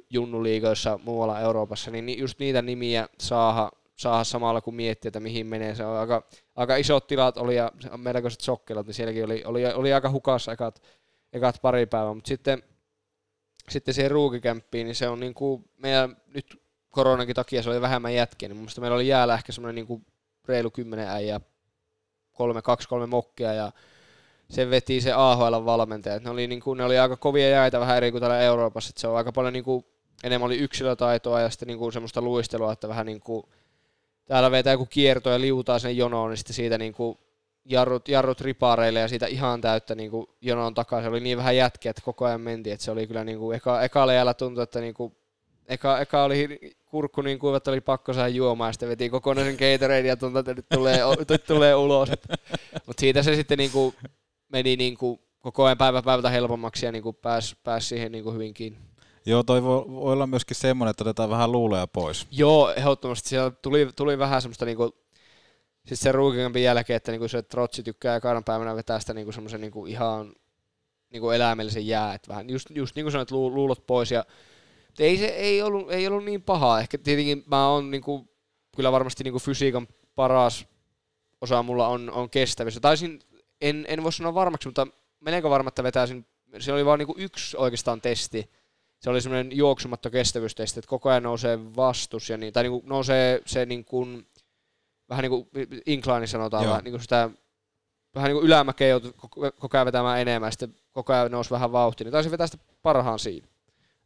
[SPEAKER 6] junnuliigoissa muualla Euroopassa, niin ni- just niitä nimiä saada, saada samalla kun miettiä, että mihin menee. Se on aika, aika isot tilat oli ja melkoiset sokkelat, niin sielläkin oli, oli, oli aika hukassa ekat, ekat pari päivää, mutta sitten, sitten siihen ruukikämppiin, niin se on niin kuin meidän nyt koronankin takia se oli vähemmän jätkiä, niin mun meillä oli jäällä ehkä semmoinen niin kuin reilu kymmenen äijää, kolme, kaksi, kolme mokkia ja sen veti se AHL-valmentaja. Ne oli, niin kuin, ne oli aika kovia jäitä vähän eri kuin täällä Euroopassa. Että se on aika paljon niin kuin, enemmän oli yksilötaitoa ja sitten niin kuin, semmoista luistelua, että vähän niin kuin, täällä vetää joku kierto ja liutaa sen jonoon, niin sitten siitä niin kuin, jarrut, jarrut ripaareille ja siitä ihan täyttä niin kuin, jonon takaa. Se oli niin vähän jätkiä, että koko ajan mentiin. Että se oli kyllä niin kuin, eka, eka leijällä tuntui, että niin kuin, eka, eka oli kurkku niin kuin, että oli pakko saada juomaan, ja sitten veti kokonaisen Gatorade ja tuntui, että nyt tulee, nyt tulee ulos. Mutta siitä se sitten niin kuin, meni niin kuin, koko ajan päivä päivältä helpommaksi ja niin kuin, pääsi pääs siihen niin kuin, hyvin kiinni.
[SPEAKER 5] Joo, toi voi, voi olla myöskin semmoinen, että otetaan vähän luuleja pois.
[SPEAKER 6] Joo, ehdottomasti. Siellä tuli, tuli vähän semmoista niinku, siis sen ruukikämpin jälkeen, että niinku se Trotsi tykkää ekan päivänä vetää sitä niinku semmoisen niinku ihan niinku eläimellisen jää, että vähän just, just niin kuin sanoit, lu, luulot pois ja ei se ei ollut, ei ollut niin pahaa. Ehkä tietenkin mä oon niinku, kyllä varmasti niinku fysiikan paras osa mulla on, on kestävyys. Taisin, en, en voi sanoa varmaksi, mutta meneekö varma, että vetäisin, se oli vain niinku yksi oikeastaan testi. Se oli semmoinen juoksumatto kestävyystesti, että koko ajan nousee vastus ja niin, tai niinku nousee se niin kuin, vähän niin kuin incline sanotaan, vähän niin kuin sitä vähän niin kuin ylämäkeä joutui koko, ajan vetämään enemmän, ja sitten koko ajan nousi vähän vauhtia, niin taisin vetää sitä parhaan siinä.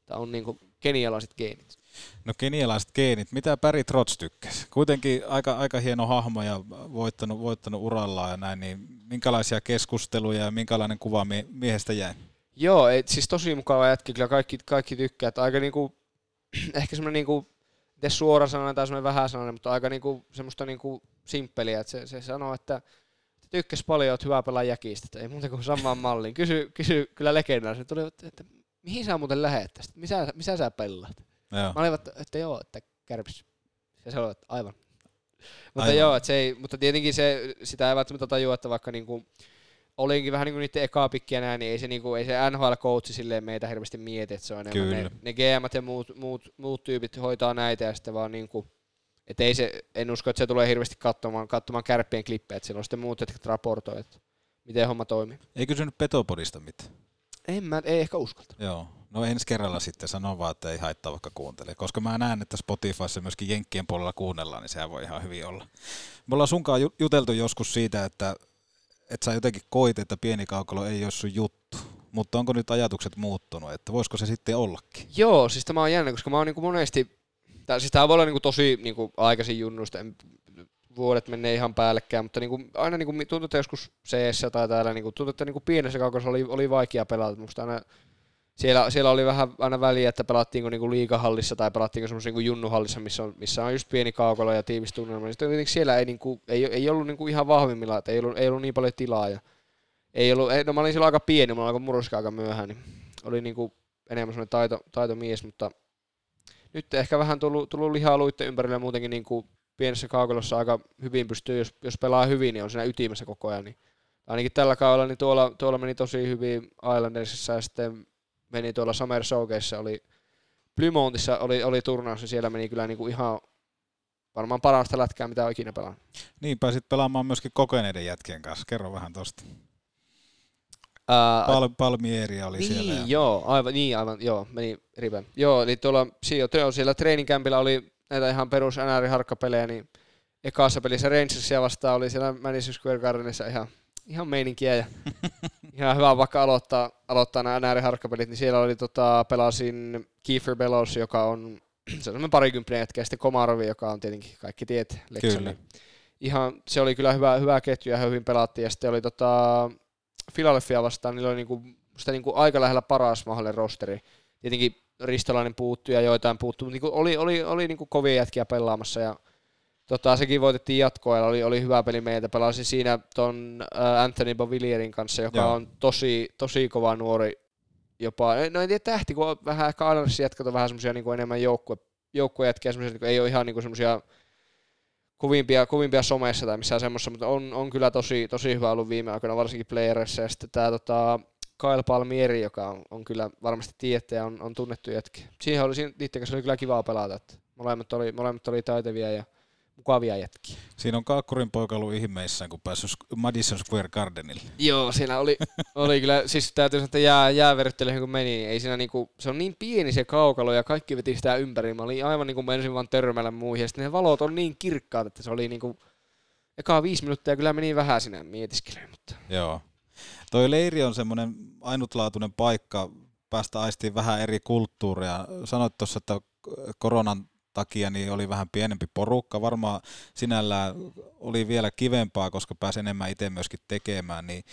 [SPEAKER 6] Tämä on niin kuin kenialaiset geenit.
[SPEAKER 5] No kenialaiset geenit, mitä Päri Trots tykkäsi? Kuitenkin aika, aika hieno hahmo ja voittanut, voittanut urallaan ja näin, niin minkälaisia keskusteluja ja minkälainen kuva mie- miehestä jäi?
[SPEAKER 6] Joo, et, siis tosi mukava jätki, kyllä kaikki, kaikki tykkää, että aika niinku, *clears throat* ehkä semmoinen niinku, miten suora sananen tai semmoinen vähän sananen, mutta aika niinku, semmoista niinku simppeliä, että se, se sanoo, että tykkäs paljon, että hyvä pelaa jäkistä, että ei muuta kuin samaan malliin. Kysy, kysy kyllä legendaarisesti, tuli, että, että mihin sä muuten lähet tästä, missä, missä sä pelaat?
[SPEAKER 5] Joo.
[SPEAKER 6] Mä olin, että, että joo, että kärpis. Ja se oli, että aivan. Mutta
[SPEAKER 5] Aivan.
[SPEAKER 6] joo, että se ei, mutta tietenkin se, sitä ei välttämättä tajua, että vaikka niinku, olinkin vähän niin kuin niiden ekaa pikkiä näin, niin ei se, niinku, ei se NHL-coachi silleen meitä hirveästi mieti, että se on enemmän
[SPEAKER 5] Kyllä.
[SPEAKER 6] ne, ne GM ja muut, muut, muut tyypit hoitaa näitä ja sitten vaan niinku, että ei se, en usko, että se tulee hirveästi katsomaan, katsomaan kärppien klippejä, että siellä on sitten muut, jotka raportoi, että miten homma toimii.
[SPEAKER 5] Ei kysynyt Petopodista mitään.
[SPEAKER 6] En mä, ei ehkä uskalta.
[SPEAKER 5] Joo. No ensi kerralla sitten sano vaan, että ei haittaa vaikka kuuntelee. Koska mä näen, että Spotifyssa myöskin Jenkkien puolella kuunnellaan, niin sehän voi ihan hyvin olla. Me ollaan sunkaan ju- juteltu joskus siitä, että, että sä jotenkin koit, että pieni kaukalo ei ole sun juttu. Mutta onko nyt ajatukset muuttunut, että voisiko se sitten ollakin?
[SPEAKER 6] Joo, siis tämä on jännä, koska mä oon niinku monesti, tää, siis tää voi olla niinku tosi niinku aikaisin junnusta, en, vuodet menee ihan päällekkäin, mutta niinku, aina niinku, tuntuu, että joskus CS tai täällä niinku, tuntuu, että niinku pienessä kaukossa oli, oli vaikea pelata. Musta aina, siellä, siellä oli vähän aina väliä, että pelattiinko niinku liigahallissa tai pelattiinko semmoisen niinku junnuhallissa, missä on, missä on just pieni kaukalo ja tiivis tunnelma. Niin sitten siellä ei, niinku, ei, ei ollut niinku ihan vahvimmilla, että ei ollut, ei ollut niin paljon tilaa. Ja ei ollut, ei, no mä olin silloin aika pieni, mä olin aika murska aika myöhään, niin oli niinku enemmän semmoinen taito, taitomies, mutta nyt ehkä vähän tullut, tullut lihaa luitten ympärille ja muutenkin niin kuin pienessä kaukalossa aika hyvin pystyy, jos, jos pelaa hyvin, niin on siinä ytimessä koko ajan. Niin ainakin tällä kaudella niin tuolla, tuolla meni tosi hyvin Islandersissa ja sitten meni tuolla Summer Showcaseissa, oli Plymontissa oli, oli turnaus, niin siellä meni kyllä niin kuin ihan varmaan parasta lätkää, mitä on ikinä pelannut.
[SPEAKER 5] Niin, pääsit pelaamaan myöskin kokeneiden jätkien kanssa. Kerro vähän tosta.
[SPEAKER 6] Ää,
[SPEAKER 5] Pal- Palmieria oli
[SPEAKER 6] niin,
[SPEAKER 5] siellä. Ja...
[SPEAKER 6] joo, aivan, niin, aivan, joo, meni ripen. Joo, eli tuolla, siellä, joo, siellä treeninkämpillä oli näitä ihan perus NR-harkkapelejä, niin ekassa pelissä Rangersia vastaan oli siellä Madison Square Gardenissa ihan, ihan meininkiä ja *laughs* ihan hyvä vaikka aloittaa, aloittaa nämä NR-harkkapelit, niin siellä oli tota, pelasin Kiefer Bellows, joka on *clears throat* se on parikymppinen jätkä, ja sitten Komarovi, joka on tietenkin kaikki tiet.
[SPEAKER 5] Kyllä.
[SPEAKER 6] Ihan, se oli kyllä hyvä, hyvä ketju ja hyvin pelattiin, ja sitten oli tota, Philadelphia vastaan, niillä oli niinku, sitä niinku aika lähellä paras mahdollinen rosteri. Tietenkin Ristolainen puuttui ja joitain puuttui, mutta niinku oli, oli, oli niinku kovia jätkiä pelaamassa ja Tota, sekin voitettiin jatkoa, oli, oli hyvä peli meiltä. Pelasin siinä ton äh, Anthony Bovillierin kanssa, joka
[SPEAKER 5] Joo.
[SPEAKER 6] on tosi, tosi kova nuori jopa, no en tiedä tähti, kun on vähän ehkä Islandersin jätkät on vähän semmoisia niin enemmän joukkue, joukkuejätkiä, semmoisia, niin ei ole ihan niin semmoisia kovimpia, kovimpia somessa tai missään semmoisessa, mutta on, on kyllä tosi, tosi hyvä ollut viime aikoina, varsinkin playerissa. Ja sitten tämä tota, Kyle Palmieri, joka on, on kyllä varmasti tiedätte ja on, on tunnettu jätki. Siihen oli, niiden kanssa oli kyllä kivaa pelata, että molemmat oli, molemmat oli taitavia ja mukavia jätkiä.
[SPEAKER 5] Siinä on Kaakkurin poika ollut ihmeissään, kun päässyt Madison Square Gardenille.
[SPEAKER 6] Joo, siinä oli, oli kyllä, siis täytyy sanoa, että jää, jääverryttelyihin kun meni, ei siinä niinku, se on niin pieni se kaukalo ja kaikki veti sitä ympäri. Mä olin aivan niinku menisin vaan törmällä muihin ja sitten ne valot on niin kirkkaat, että se oli niinku, eka viisi minuuttia kyllä meni vähän sinä mietiskelyyn, mutta
[SPEAKER 5] Joo. Toi leiri on semmoinen ainutlaatuinen paikka päästä aistiin vähän eri kulttuuria. Sanoit tuossa, että koronan takia niin oli vähän pienempi porukka. Varmaan sinällään oli vielä kivempaa, koska pääsi enemmän itse myöskin tekemään. Niin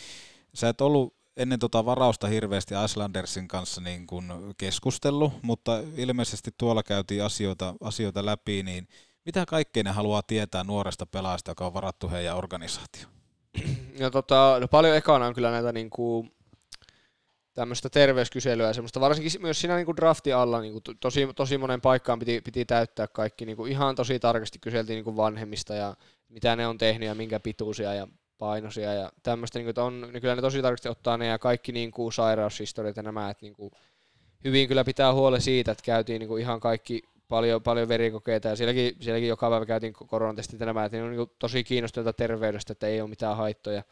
[SPEAKER 5] sä et ollut ennen tota varausta hirveästi Icelandersin kanssa niin kun keskustellut, mutta ilmeisesti tuolla käytiin asioita, asioita läpi, niin mitä kaikkea ne haluaa tietää nuoresta pelaajasta, joka on varattu heidän organisaatioon?
[SPEAKER 6] Ja tota, no paljon ekana on kyllä näitä niinku, tämmöistä terveyskyselyä ja semmoista, varsinkin si- myös siinä niinku draftin alla niinku, to- tosi, tosi monen paikkaan piti, piti täyttää kaikki, niinku, ihan tosi tarkasti. Kyseltiin niinku vanhemmista ja mitä ne on tehnyt ja minkä pituisia ja painoisia ja tämmöistä, niinku, että on, niin kyllä ne tosi tarkasti ottaa ne ja kaikki niinku, sairaushistoriat ja nämä, että niinku, hyvin kyllä pitää huoli siitä, että käytiin niinku, ihan kaikki paljon, paljon verikokeita. Ja sielläkin, sielläkin joka päivä käytiin koronatestit ja nämä, että ne on niinku, tosi kiinnostuneita terveydestä, että ei ole mitään haittoja,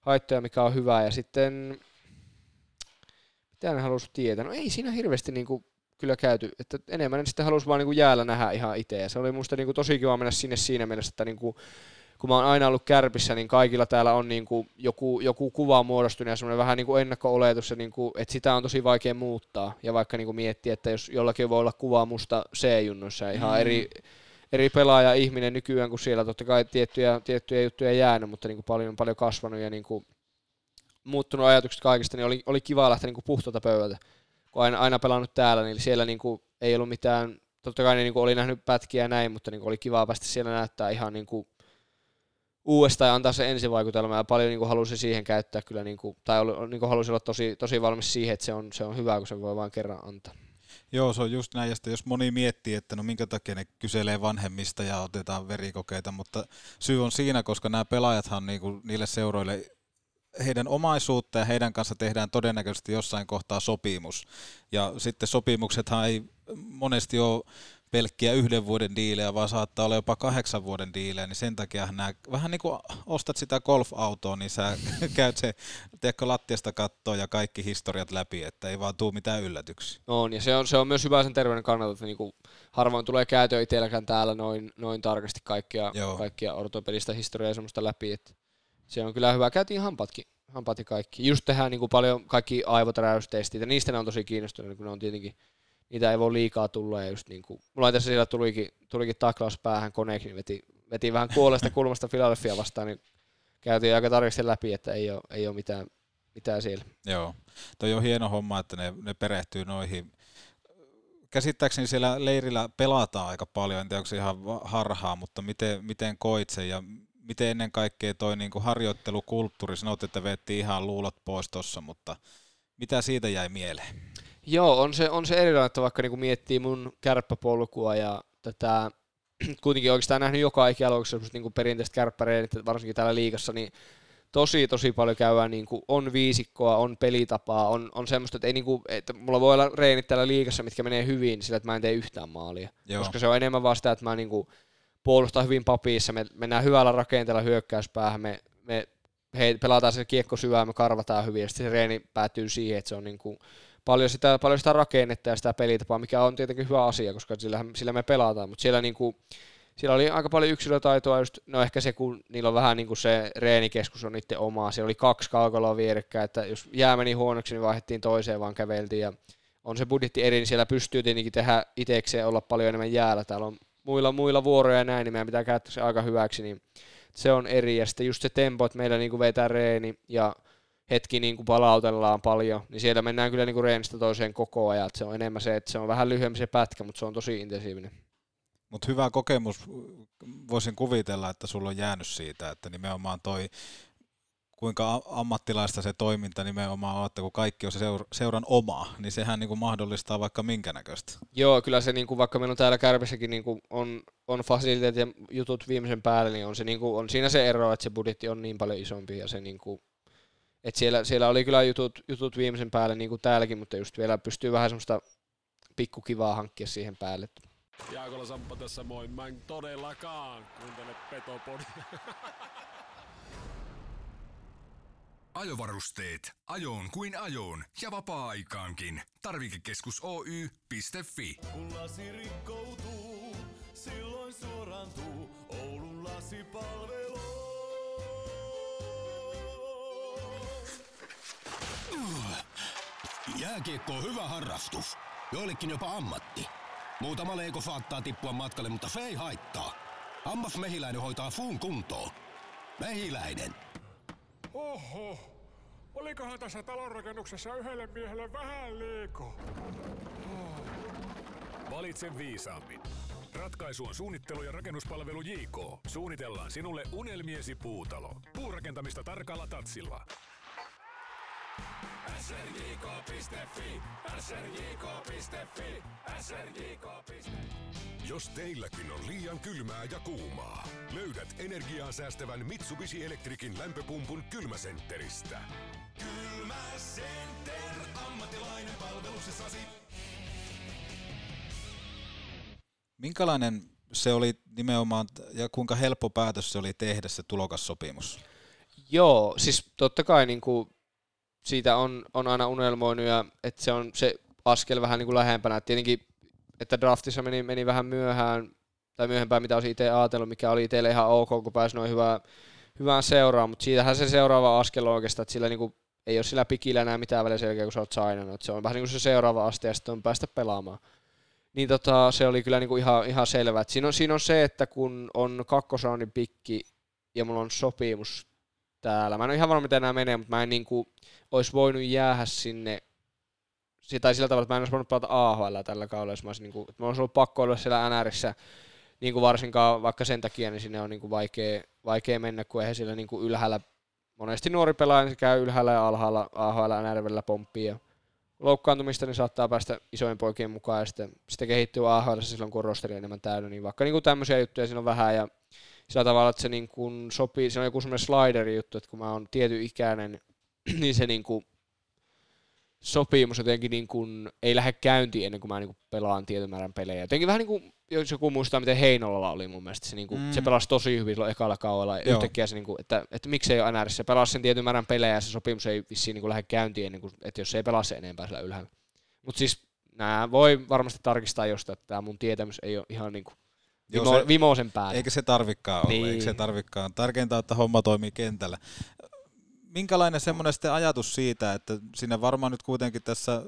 [SPEAKER 6] haittoja, mikä on hyvä ja sitten mitä ne halusi tietää? No ei siinä hirveästi niinku kyllä käyty, että enemmän ne sitten halusi vaan niinku jäällä nähdä ihan itse ja se oli musta niinku tosi kiva mennä sinne siinä mielessä, että niinku, kun mä oon aina ollut kärpissä, niin kaikilla täällä on niinku joku, joku kuva muodostunut ja semmoinen vähän niinku ennakko-oletus, ja niinku, että sitä on tosi vaikea muuttaa. Ja vaikka niinku miettiä, että jos jollakin voi olla kuva musta C-junnoissa ja ihan
[SPEAKER 5] Mm.
[SPEAKER 6] eri, eri pelaaja ihminen nykyään, kun siellä totta kai tiettyjä, tiettyjä juttuja jäänyt, mutta niinku paljon, paljon kasvanut ja niinku muuttunut ajatukset kaikista, niin oli, oli kiva lähteä niinku puhtaalta pöydältä. Kun aina, aina pelannut täällä, niin siellä niinku ei ollut mitään, totta kai ne niinku oli nähnyt pätkiä ja näin, mutta niinku oli kiva päästä siellä näyttää ihan niinku uudestaan ja antaa se ensivaikutelma ja paljon niinku halusi siihen käyttää kyllä, niinku, tai oli, niinku halusi olla tosi, tosi valmis siihen, että se on, se on hyvä, kun se voi vain kerran antaa.
[SPEAKER 5] Joo, se on just näin. Ja sitten jos moni miettii, että no minkä takia ne kyselee vanhemmista ja otetaan verikokeita, mutta syy on siinä, koska nämä pelaajathan niinku, niille seuroille heidän omaisuutta ja heidän kanssa tehdään todennäköisesti jossain kohtaa sopimus. Ja sitten sopimuksethan ei monesti ole pelkkiä yhden vuoden diilejä, vaan saattaa olla jopa kahdeksan vuoden diilejä, niin sen takia nämä, vähän niin kuin ostat sitä golf-autoa, niin sä *laughs* käyt se, tiedätkö, lattiasta kattoa ja kaikki historiat läpi, että ei vaan tuu mitään yllätyksiä.
[SPEAKER 6] On, ja se on, se on myös hyvä sen terveyden kannalta, että niinku harvoin tulee käytyä itselläkään täällä noin, noin tarkasti kaikkia,
[SPEAKER 5] Joo.
[SPEAKER 6] kaikkia ortopedistä historiaa ja semmoista läpi, että se on kyllä hyvä. Käytiin hampaatkin, hampaat ja kaikki. Just tehdään niinku paljon kaikki aivotäräystestit, ja niistä ne on tosi kiinnostuneita, kun ne on tietenkin, niitä ei voi liikaa tulla, ja just niinku, mulla tässä siellä tulikin, tulikin taklaus päähän koneeksi, niin veti, veti vähän kuolesta *laughs* kulmasta Philadelphia vastaan, niin käytiin aika tarkasti läpi, että ei ole, ei ole mitään, mitään siellä.
[SPEAKER 5] Joo, toi on hieno homma, että ne, ne perehtyy noihin. Käsittääkseni siellä leirillä pelataan aika paljon, en tiedä onko se ihan harhaa, mutta miten, miten koit sen ja miten ennen kaikkea toi niinku harjoittelukulttuuri, sanoit, että veettiin ihan luulot pois tossa, mutta mitä siitä jäi mieleen?
[SPEAKER 6] Joo, on se, on se erilainen, että vaikka niinku miettii mun kärppäpolkua ja tätä, *clears throat* kuitenkin oikeastaan nähnyt joka ikäluokassa semmoista niinku perinteistä kärppäreenit, varsinkin täällä liigassa, niin tosi tosi paljon käydään, niinku, on viisikkoa, on pelitapaa, on, on semmoista, että, ei niinku, että mulla voi olla reenit täällä liigassa, mitkä menee hyvin sillä, että mä en tee yhtään maalia.
[SPEAKER 5] Joo.
[SPEAKER 6] Koska se on enemmän vaan sitä, että mä niinku puolustan hyvin papiissa, me mennään hyvällä rakenteella hyökkäyspäähän, me, me hei, pelataan se kiekko syvään, me karvataan hyvin, ja sitten se reeni päätyy siihen, että se on niinku paljon sitä, paljon sitä rakennetta ja sitä pelitapaa, mikä on tietenkin hyvä asia, koska sillä, sillä me pelataan, mutta siellä niinku, siellä oli aika paljon yksilötaitoa, just, no ehkä se, kun niillä on vähän niin kuin se reenikeskus on niiden omaa, siellä oli kaksi kaukaloa vierekkäin, että jos jää meni huonoksi, niin vaihdettiin toiseen, vaan käveltiin, ja on se budjetti eri, niin siellä pystyy tietenkin tehdä itsekseen olla paljon enemmän jäällä, täällä on muilla, muilla vuoroja ja näin, niin meidän pitää käyttää se aika hyväksi, niin se on eri, ja sitten just se tempo, että meillä niin kuin vetää reeni, ja hetki niin kuin palautellaan paljon, niin siellä mennään kyllä niin kuin reenistä toiseen koko ajan, että se on enemmän se, että se on vähän lyhyempi se pätkä, mutta se on tosi intensiivinen.
[SPEAKER 5] Mutta hyvä kokemus, voisin kuvitella, että sulla on jäänyt siitä, että nimenomaan toi, kuinka ammattilaista se toiminta nimenomaan on, että kun kaikki on se seura- seuran oma, niin sehän niin kuin mahdollistaa vaikka minkä näköistä.
[SPEAKER 6] Joo, kyllä se niinku, vaikka meillä on täällä Kärpissäkin niinku, on, on fasiliteetit ja jutut viimeisen päälle, niin on, se, niinku, on siinä se ero, että se budjetti on niin paljon isompi ja se niinku, et siellä, siellä oli kyllä jutut, jutut viimeisen päälle niin kuin täälläkin, mutta just vielä pystyy vähän semmoista pikkukivaa hankkia siihen päälle.
[SPEAKER 9] Jaakola Samppa tässä moi. Mä en todellakaan kuuntele Petopodia. *laughs*
[SPEAKER 3] Ajovarusteet. Ajoon kuin ajoon ja vapaa-aikaankin. Tarvikekeskus Oy.fi.
[SPEAKER 10] Kun lasi rikkoutuu, silloin suorantuu Oulun lasipalvelu.
[SPEAKER 11] Jääkiekko on hyvä harrastus. Joillekin jopa ammatti. Muutama leiko saattaa tippua matkalle, mutta se ei haittaa. Ammas mehiläinen hoitaa fuun kuntoon. Mehiläinen.
[SPEAKER 9] Oho, olikohan tässä talonrakennuksessa yhdelle miehelle vähän liikaa?
[SPEAKER 12] Valitse viisaammin. Ratkaisu on suunnittelu- ja rakennuspalvelu JK. Suunnitellaan sinulle unelmiesi puutalo. Puurakentamista tarkalla tatsilla.
[SPEAKER 10] srjk.fi, srjk.fi, srjk.fi.
[SPEAKER 13] Jos teilläkin on liian kylmää ja kuumaa, löydät energiaa säästävän Mitsubishi Electricin lämpöpumpun kylmäsentteristä.
[SPEAKER 10] Kylmä Center, ammattilainen palveluksessasi.
[SPEAKER 5] Minkälainen se oli nimenomaan, ja kuinka helppo päätös se oli tehdä se tulokassopimus?
[SPEAKER 6] Joo, siis totta kai niin kuin, siitä on, on aina unelmoinut ja että se on se askel vähän niin kuin lähempänä. Et tietenkin, että draftissa meni, meni vähän myöhään tai myöhempään, mitä olisin itse ajatellut, mikä oli itselle ihan ok, kun pääsi noin hyvää, hyvään seuraan, mutta siitähän se seuraava askel on oikeastaan, että sillä niin kuin, ei ole sillä pikillä enää mitään väliä selkeä, kun sä oot sainannut. Se on vähän niin kuin se seuraava aste ja sitten on päästä pelaamaan. Niin tota, se oli kyllä niin kuin ihan, ihan selvä. Et siinä, on, siinä on se, että kun on kakkosraunin pikki ja mulla on sopimus täällä. Mä en ole ihan varma, miten nämä menee, mutta mä en niin kuin, olisi voinut jäädä sinne tai sillä tavalla, että mä en olisi voinut pelata AHL tällä kaudella, jos mä olisin, niin kuin, että mä olisi ollut pakko olla siellä NRissä, niin kuin varsinkaan vaikka sen takia, niin sinne on niin kuin vaikea, vaikea mennä, kun eihän siellä niin kuin ylhäällä, monesti nuori pelaaja, niin käy ylhäällä ja alhaalla, AHL ja NRvellä pomppii ja loukkaantumista, niin saattaa päästä isojen poikien mukaan ja sitten, sitten kehittyy AHL silloin, kun on rosteri enemmän täynnä, niin vaikka niin kuin tämmöisiä juttuja siinä on vähän ja sillä tavalla, että se niin kuin sopii, siinä on joku semmoinen slideri juttu, että kun mä oon tietyn ikäinen, *clears throat* niin se niin kuin sopimus jotenkin niin kuin ei lähde käyntiin ennen kuin mä niin kuin pelaan tietyn määrän pelejä. Jotenkin vähän niin kuin, jos joku muistaa, miten Heinolalla oli mun mielestä. Se, niin kuin, mm. se pelasi tosi hyvin silloin ekalla kaudella. Joo. Yhtäkkiä se, niin kuin, että, että miksei ole NRissä. Se pelasi sen tietyn määrän pelejä ja se sopimus ei vissiin niin kuin lähde käyntiin ennen kuin, että jos se ei pelaa se enempää sillä ylhäällä. Mutta siis nämä voi varmasti tarkistaa jostain, että tämä mun tietämys ei ole ihan niin kuin Vimo, se, vimoisen päällä.
[SPEAKER 5] Eikä se tarvikkaan niin. ole, eikä se tarvikkaan. Tärkeintä on, että homma toimii kentällä minkälainen semmoinen sitten ajatus siitä, että sinne varmaan nyt kuitenkin tässä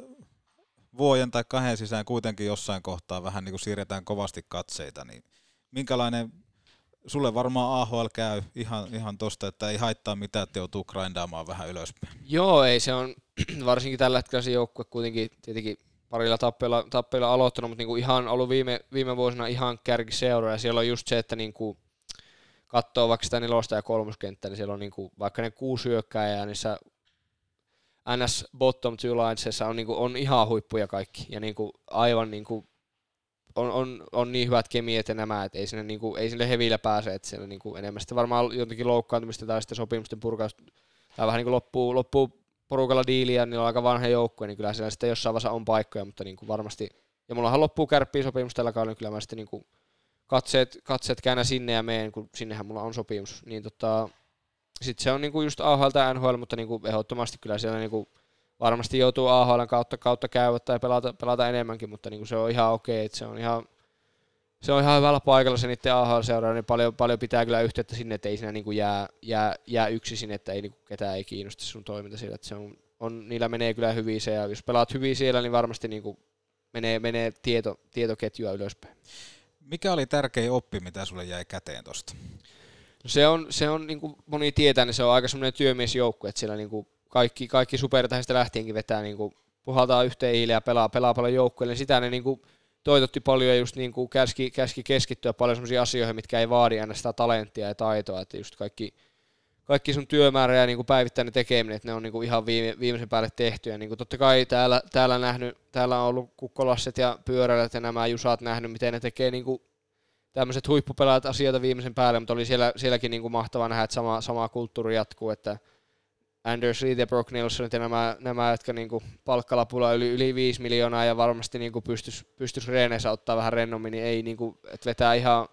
[SPEAKER 5] vuoden tai kahden sisään kuitenkin jossain kohtaa vähän niin kuin siirretään kovasti katseita, niin minkälainen, sulle varmaan AHL käy ihan, ihan tosta, että ei haittaa mitään, että joutuu grindaamaan vähän ylöspäin.
[SPEAKER 6] Joo, ei se on, *clears throat* varsinkin tällä hetkellä se joukkue kuitenkin tietenkin parilla tappeilla, tappeilla aloittanut, mutta niin kuin ihan ollut viime, viime vuosina ihan kärkiseura, ja siellä on just se, että niin kuin katsoo vaikka sitä nelosta ja kolmoskenttää, niin siellä on niinku, vaikka ne kuusi hyökkääjää, niissä NS bottom two linesissa on, niinku, on ihan huippuja kaikki. Ja niinku, aivan niinku, on, on, on, niin hyvät kemiet ja nämä, että ei sinne, niinku, ei sinne hevillä pääse, että siellä niinku, enemmän sitten varmaan jotenkin loukkaantumista tai sitten sopimusten purkaus, tai vähän niin kuin loppuu, loppuu porukalla diiliä, niin on aika vanha joukkue, niin kyllä siellä sitten jossain vaiheessa on paikkoja, mutta niin kuin varmasti, ja mullahan loppuu kärppiä sopimus tällä kaudella, niin kyllä mä sitten niin kuin katseet, katseet käännä sinne ja meen, kun sinnehän mulla on sopimus. Niin tota, sitten se on niinku just AHL tai NHL, mutta niinku ehdottomasti kyllä siellä niinku varmasti joutuu AHL kautta, kautta käydä tai pelata, pelata enemmänkin, mutta niinku se on ihan okei, että se on ihan, se on ihan hyvällä paikalla se niiden AHL-seuraa, niin paljon, paljon pitää kyllä yhteyttä sinne, että ei siinä niinku jää, jää, jää yksi sinne, että ei niinku ketään ei kiinnosta sun toiminta siellä, että se on, on, niillä menee kyllä hyvin se, ja jos pelaat hyvin siellä, niin varmasti niinku menee, menee tieto, tietoketjua ylöspäin.
[SPEAKER 5] Mikä oli tärkein oppi, mitä sulle jäi käteen tuosta?
[SPEAKER 6] No se on, se on niin kuin moni tietää, niin se on aika semmoinen työmiesjoukku, että siellä niin kuin kaikki, kaikki supertähistä lähtienkin vetää niin kuin puhaltaa yhteen hiileen ja pelaa, pelaa paljon joukkueelle, niin sitä ne niin kuin toitotti paljon ja just niin kuin käski, käski keskittyä paljon sellaisiin asioihin, mitkä ei vaadi aina sitä talenttia ja taitoa, että just kaikki, kaikki sun työmäärä ja niin kuin päivittäinen tekeminen, että ne on niin kuin ihan viime, viimeisen päälle tehty. Ja niin kuin totta kai täällä, täällä, nähnyt, täällä on ollut kukkolasset ja pyöräilijät ja nämä jusat nähnyt, miten ne tekee niin kuin tämmöiset huippupelaajat asioita viimeisen päälle, mutta oli siellä, sielläkin niin kuin mahtavaa nähdä, että sama, sama kulttuuri jatkuu, että Anders Reed ja Brock Nelson ja nämä, nämä jotka niin kuin palkkalapulla yli, yli 5 miljoonaa ja varmasti niin kuin pystyisi, pystyisi reeneissä ottaa vähän rennommin, niin ei niin kuin, että vetää ihan,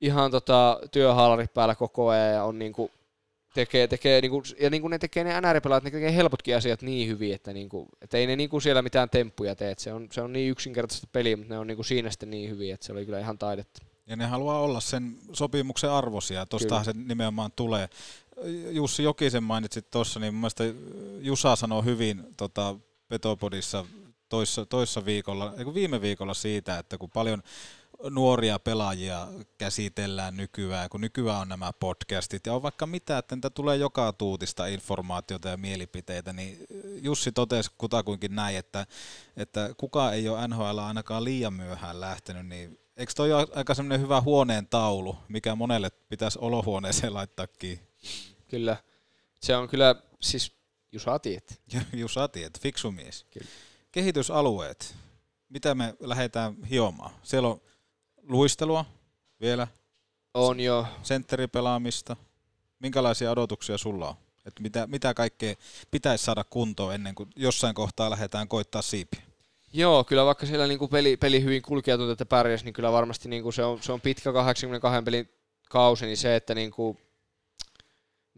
[SPEAKER 6] ihan tota, työhaalarit päällä koko ajan ja on niin kuin, tekee, tekee niin kuin, ja niin kuin ne tekee ne NR-pelaajat, ne tekee helpotkin asiat niin hyvin, että, niin kuin, että ei ne niin kuin siellä mitään temppuja tee, se on, se on niin yksinkertaista peliä, mutta ne on niin kuin siinä sitten niin hyviä, että se oli kyllä ihan taidetta.
[SPEAKER 5] Ja ne haluaa olla sen sopimuksen arvosia, tuostahan se nimenomaan tulee. Jussi Jokisen mainitsit tuossa, niin mun mielestä Jusa sanoi hyvin tota, Petopodissa toissa, toissa viikolla, viime viikolla siitä, että kun paljon nuoria pelaajia käsitellään nykyään, kun nykyään on nämä podcastit ja on vaikka mitä, että niitä tulee joka tuutista informaatiota ja mielipiteitä, niin Jussi totesi kutakuinkin näin, että, että kukaan ei ole NHL ainakaan liian myöhään lähtenyt, niin eikö toi ole aika semmoinen hyvä huoneen taulu, mikä monelle pitäisi olohuoneeseen laittaa kiinni?
[SPEAKER 6] Kyllä. Se on kyllä, siis Jusa tiet. *laughs*
[SPEAKER 5] Jusa tiet, fiksu mies.
[SPEAKER 6] Kyllä.
[SPEAKER 5] Kehitysalueet. Mitä me lähdetään hiomaan? Siellä on luistelua vielä.
[SPEAKER 6] On jo.
[SPEAKER 5] Sentteripelaamista. Minkälaisia odotuksia sulla on? Että mitä, mitä kaikkea pitäisi saada kuntoon ennen kuin jossain kohtaa lähdetään koittaa siipiä?
[SPEAKER 6] Joo, kyllä vaikka siellä niinku peli, peli hyvin kulkee ja että pärjäs, niin kyllä varmasti niinku se, on, se on pitkä 82 pelin kausi, niin se, että niinku,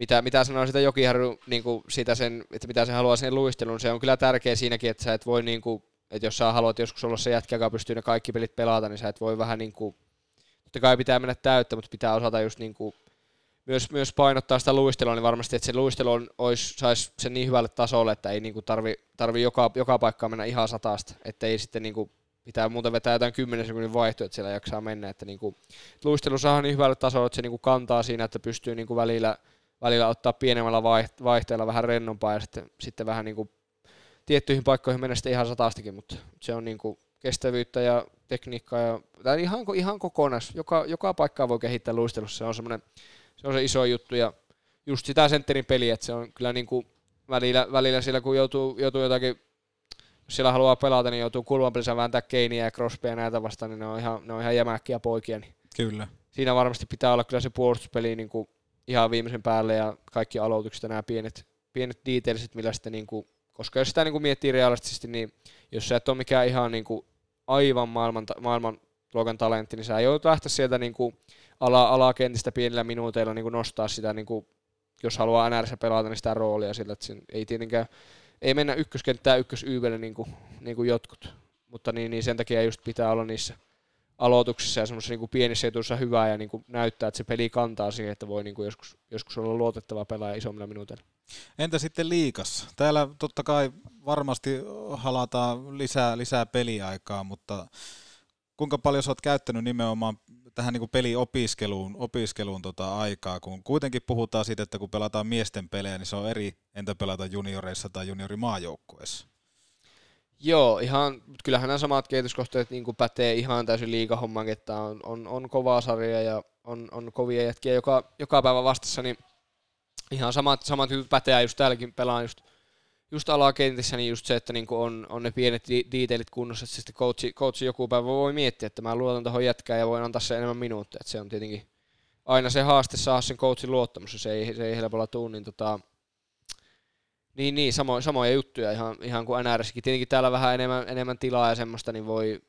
[SPEAKER 6] mitä, mitä sanoo sitä Jokiharju, niinku sitä sen, että mitä se haluaa sen luistelun, se on kyllä tärkeä siinäkin, että sä et voi niinku, että jos sä haluat joskus olla se jätkä, joka pystyy ne kaikki pelit pelata, niin sä et voi vähän niinku, totta kai pitää mennä täyttä, mutta pitää osata just niinku, myös, myös painottaa sitä luistelua, niin varmasti, että se luistelu on, olisi, saisi sen niin hyvälle tasolle, että ei niinku tarvi, tarvi joka, joka paikkaan mennä ihan satasta, että ei sitten niinku, pitää muuten vetää jotain 10 sekunnin vaihtoa, että siellä jaksaa mennä, että niinku, luistelu saa niin hyvälle tasolle, että se niinku kantaa siinä, että pystyy niinku välillä, välillä ottaa pienemmällä vaihteella vähän rennompaa ja sitten, sitten vähän niinku tiettyihin paikkoihin mennä sitten ihan satastakin, mutta se on niinku kestävyyttä ja tekniikkaa ja tai ihan, ihan kokonais. Joka, joka paikkaa voi kehittää luistelussa, se on semmoinen se on se iso juttu ja just sitä sentterin peliä, että se on kyllä niinku välillä, välillä siellä kun joutuu, joutuu jotakin jos siellä haluaa pelata, niin joutuu kulmapelissä vääntää Keiniä ja Crosbya ja näitä vastaan, niin ne on ihan, ne on ihan jämäkkiä poikia. Niin
[SPEAKER 5] Kyllä.
[SPEAKER 6] Siinä varmasti pitää olla kyllä se puolustuspeli niin kuin ihan viimeisen päälle ja kaikki aloitukset ja nämä pienet, pienet detailsit, millä sitten niin kuin, koska jos sitä niin kuin miettii realistisesti, niin jos sä et ole mikään ihan niin kuin aivan maailman, maailman luokan talentti, niin sä joudut lähteä sieltä niin kuin ala, alakentistä pienillä minuuteilla niin kuin nostaa sitä, niin kuin, jos haluaa NRS pelata, niin sitä roolia sillä, että ei tietenkään ei mennä ykköskenttään ykkösyyvelle niin kuin, niin kuin jotkut, mutta niin, niin sen takia just pitää olla niissä aloituksissa ja semmoisissa niin pienissä etuissa hyvää ja niin kuin näyttää, että se peli kantaa siihen, että voi niin kuin joskus, joskus olla luotettava pelaaja isommilla minuuteilla.
[SPEAKER 5] Entä sitten liikas? Täällä totta kai varmasti halataan lisää, lisää peliaikaa, mutta kuinka paljon sä oot käyttänyt nimenomaan tähän niin peliopiskeluun opiskeluun tota aikaa, kun kuitenkin puhutaan siitä, että kun pelataan miesten pelejä, niin se on eri, entä pelata junioreissa tai juniorimaajoukkueessa?
[SPEAKER 6] Joo, ihan, kyllähän nämä samat kehityskohteet niin kuin pätee ihan täysin liikahomman, että on, on, on kovaa sarja ja on, on kovia jätkiä joka, joka päivä vastassa, niin ihan samat, samat jutut pätee, just täälläkin pelaan just, just alakentissä, niin just se, että niin on, on ne pienet detailit kunnossa, että sitten coachi, coachi joku päivä voi miettiä, että mä luotan tuohon jätkään ja voin antaa se enemmän minuuttia, että se on tietenkin aina se haaste saa sen coachin luottamus, se ei, se ei helpolla tuu, niin tota, niin, niin samo, samoja juttuja ihan, ihan kuin NRSkin. Tietenkin täällä vähän enemmän, enemmän tilaa ja semmoista, niin voi,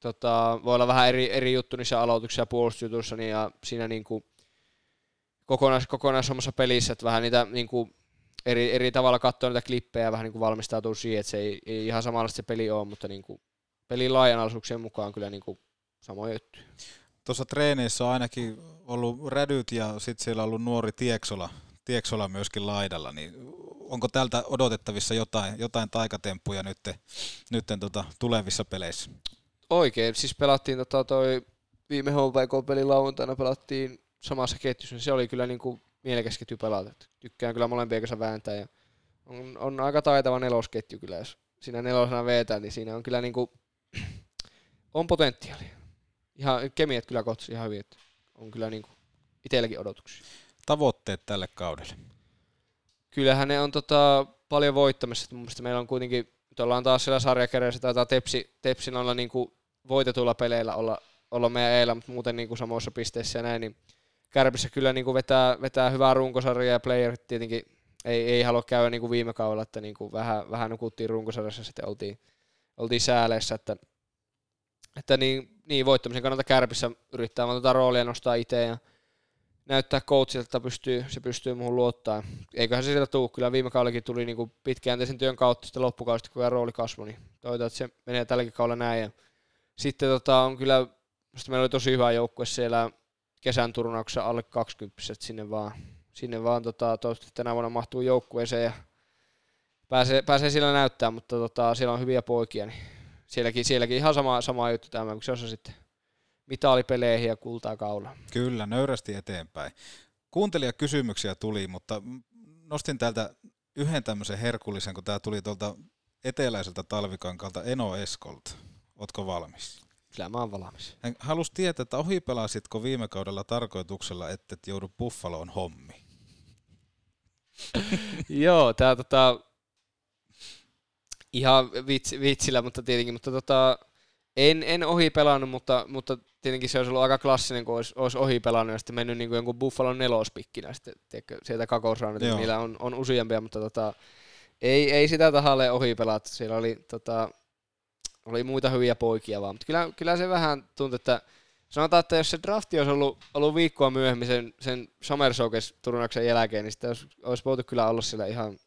[SPEAKER 6] tota, voi olla vähän eri, eri juttu niissä aloituksissa ja puolustusjutuissa, niin ja siinä niin kuin kokonais, kokonaishommassa pelissä, että vähän niitä niin kuin eri, eri tavalla katsoa niitä klippejä ja vähän niin kuin valmistautuu siihen, että se ei, ei ihan samalla se peli ole, mutta niin kuin pelin laajanaisuuksien mukaan kyllä niin kuin samoja juttuja.
[SPEAKER 5] Tuossa treeneissä on ainakin ollut rädyt ja sitten siellä on ollut nuori Tieksola, Tieksola myöskin laidalla, niin onko tältä odotettavissa jotain, jotain taikatemppuja nyt, nyt tota, tulevissa peleissä?
[SPEAKER 6] Oikein, siis pelattiin tota toi viime HVK-peli lauantaina pelattiin samassa ketjussa, niin se oli kyllä niin kuin mielekäs ketju pelata. Tykkään kyllä molempien kanssa vääntää ja on, on aika taitava nelosketju kyllä, jos siinä nelosena vetää, niin siinä on kyllä niin kuin *clears throat* on potentiaalia. Ihan kemiat kyllä kohtasi ihan hyvin, että on kyllä niin kuin itselläkin odotuksia.
[SPEAKER 5] Tavoitteet tälle kaudelle.
[SPEAKER 6] Kyllähän ne on tota, paljon voittamassa. Mun mielestä meillä on kuitenkin, nyt ollaan taas siellä sarjakereissä, taitaa Tepsi, Tepsin olla niin kuin voitetuilla peleillä olla, olla meidän eillä, mutta muuten niin kuin samoissa pisteissä ja näin, niin Kärpissä kyllä niin kuin vetää, vetää hyvää runkosarjaa ja playerit tietenkin ei, ei halua käydä niin kuin viime kaudella, että niin kuin vähän, vähän nukuttiin runkosarjassa sitten oltiin, oltiin sääleissä, että, että niin, niin, voittamisen kannalta Kärpissä yrittää vaan tuota roolia nostaa itse ja näyttää coachilta, että pystyy, se pystyy muuhun luottaa. Eiköhän se sieltä tuu. Kyllä viime kaudellakin tuli niin kuin pitkäjänteisen työn kautta sitten loppukaudesta, kun rooli kasvoi, niin toivotaan, että se menee tälläkin kaudella näin. Ja sitten tota, on kyllä, meillä oli tosi hyvä joukkue siellä kesän turnauksessa alle 20 että sinne vaan, sinne vaan tota, toivottavasti tänä vuonna mahtuu joukkueeseen ja pääsee, pääsee siellä näyttää, mutta tota, siellä on hyviä poikia, niin sielläkin, sielläkin ihan sama, sama juttu tämä, kun se on sitten mitalipeleihin ja kultaa kaula.
[SPEAKER 5] Kyllä, nöyrästi eteenpäin. Kuuntelijakysymyksiä tuli, mutta nostin täältä yhden tämmöisen herkullisen, kun tämä tuli tuolta eteläiseltä talvikankalta Eno Eskolta. Ootko valmis?
[SPEAKER 6] Kyllä mä oon valmis.
[SPEAKER 5] Hän halusi tietää, että ohipelasitko viime kaudella tarkoituksella, että et joudu Buffaloon hommi. *laughs*
[SPEAKER 6] Joo, tää tota, ihan vitsi, vitsillä, mutta tietenkin, mutta tota, en, en ohi pelannut, mutta, mutta tietenkin se olisi ollut aika klassinen, kun olisi, olisi ohi pelannut ja sitten mennyt niin kuin jonkun Buffalon nelospikkinä sitten, tiedätkö, sieltä kakousraunilta, niillä on, on useampia, mutta tota, ei, ei sitä tahalle ohi pelattu. Siellä oli, tota, oli muita hyviä poikia vaan, mutta kyllä, kyllä se vähän tuntui, että sanotaan, että jos se drafti olisi ollut, ollut viikkoa myöhemmin sen, sen Summer turnauksen jälkeen, niin sitten olisi, olisi voitu kyllä olla siellä ihan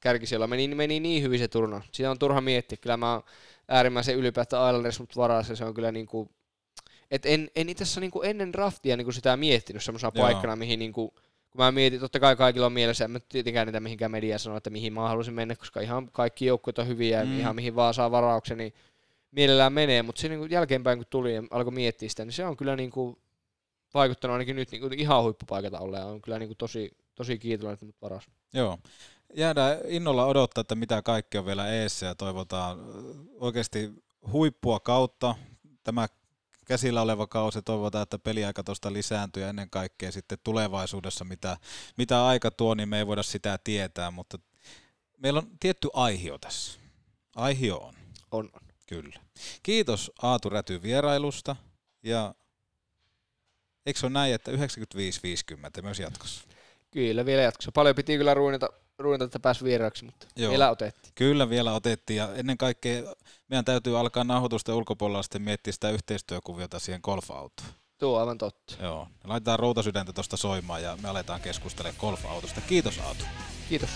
[SPEAKER 6] kärkisellä. Meni, meni niin hyvin se turnaus. Siitä on turha miettiä. Kyllä mä oon äärimmäisen ylpeä, että Islanders mut varassa. Se on kyllä niinku, et en, en itse asiassa niinku ennen draftia niinku sitä miettinyt semmoisena paikkana, mihin niinku, kun mä mietin, totta kai kaikilla on mielessä, en mä tietenkään niitä mihinkään media sanoa, että mihin mä haluaisin mennä, koska ihan kaikki joukkueet on hyviä mm. ja ihan mihin vaan saa varauksen, niin mielellään menee, mutta se niin jälkeenpäin kun tuli ja alkoi miettiä sitä, niin se on kyllä niin kuin vaikuttanut ainakin nyt niin kuin ihan huippupaikata olleen. On kyllä niin kuin tosi, tosi kiitollinen, että mut varas.
[SPEAKER 5] Joo. Jäädään innolla odottaa, että mitä kaikki on vielä eessä ja toivotaan oikeasti huippua kautta. Tämä käsillä oleva kausi, toivotaan, että peliaika tuosta lisääntyy ja ennen kaikkea sitten tulevaisuudessa, mitä, mitä aika tuo, niin me ei voida sitä tietää, mutta meillä on tietty aihio tässä. Aihio on.
[SPEAKER 6] On.
[SPEAKER 5] Kyllä. Kiitos Aatu Räty vierailusta ja eikö se ole näin, että 95-50 myös jatkossa?
[SPEAKER 6] Kyllä, vielä jatkossa. Paljon piti kyllä ruunata, että pääsi vieraaksi, mutta Joo. vielä otettiin.
[SPEAKER 5] Kyllä vielä otettiin ja ennen kaikkea meidän täytyy alkaa nauhoitusten ulkopuolella sitten miettiä sitä yhteistyökuviota siihen golf-autoon.
[SPEAKER 6] Tuo on aivan totta.
[SPEAKER 5] Joo. Laitetaan routasydäntä tuosta soimaan ja me aletaan keskustelemaan golf-autosta. Kiitos Aatu.
[SPEAKER 6] Kiitos.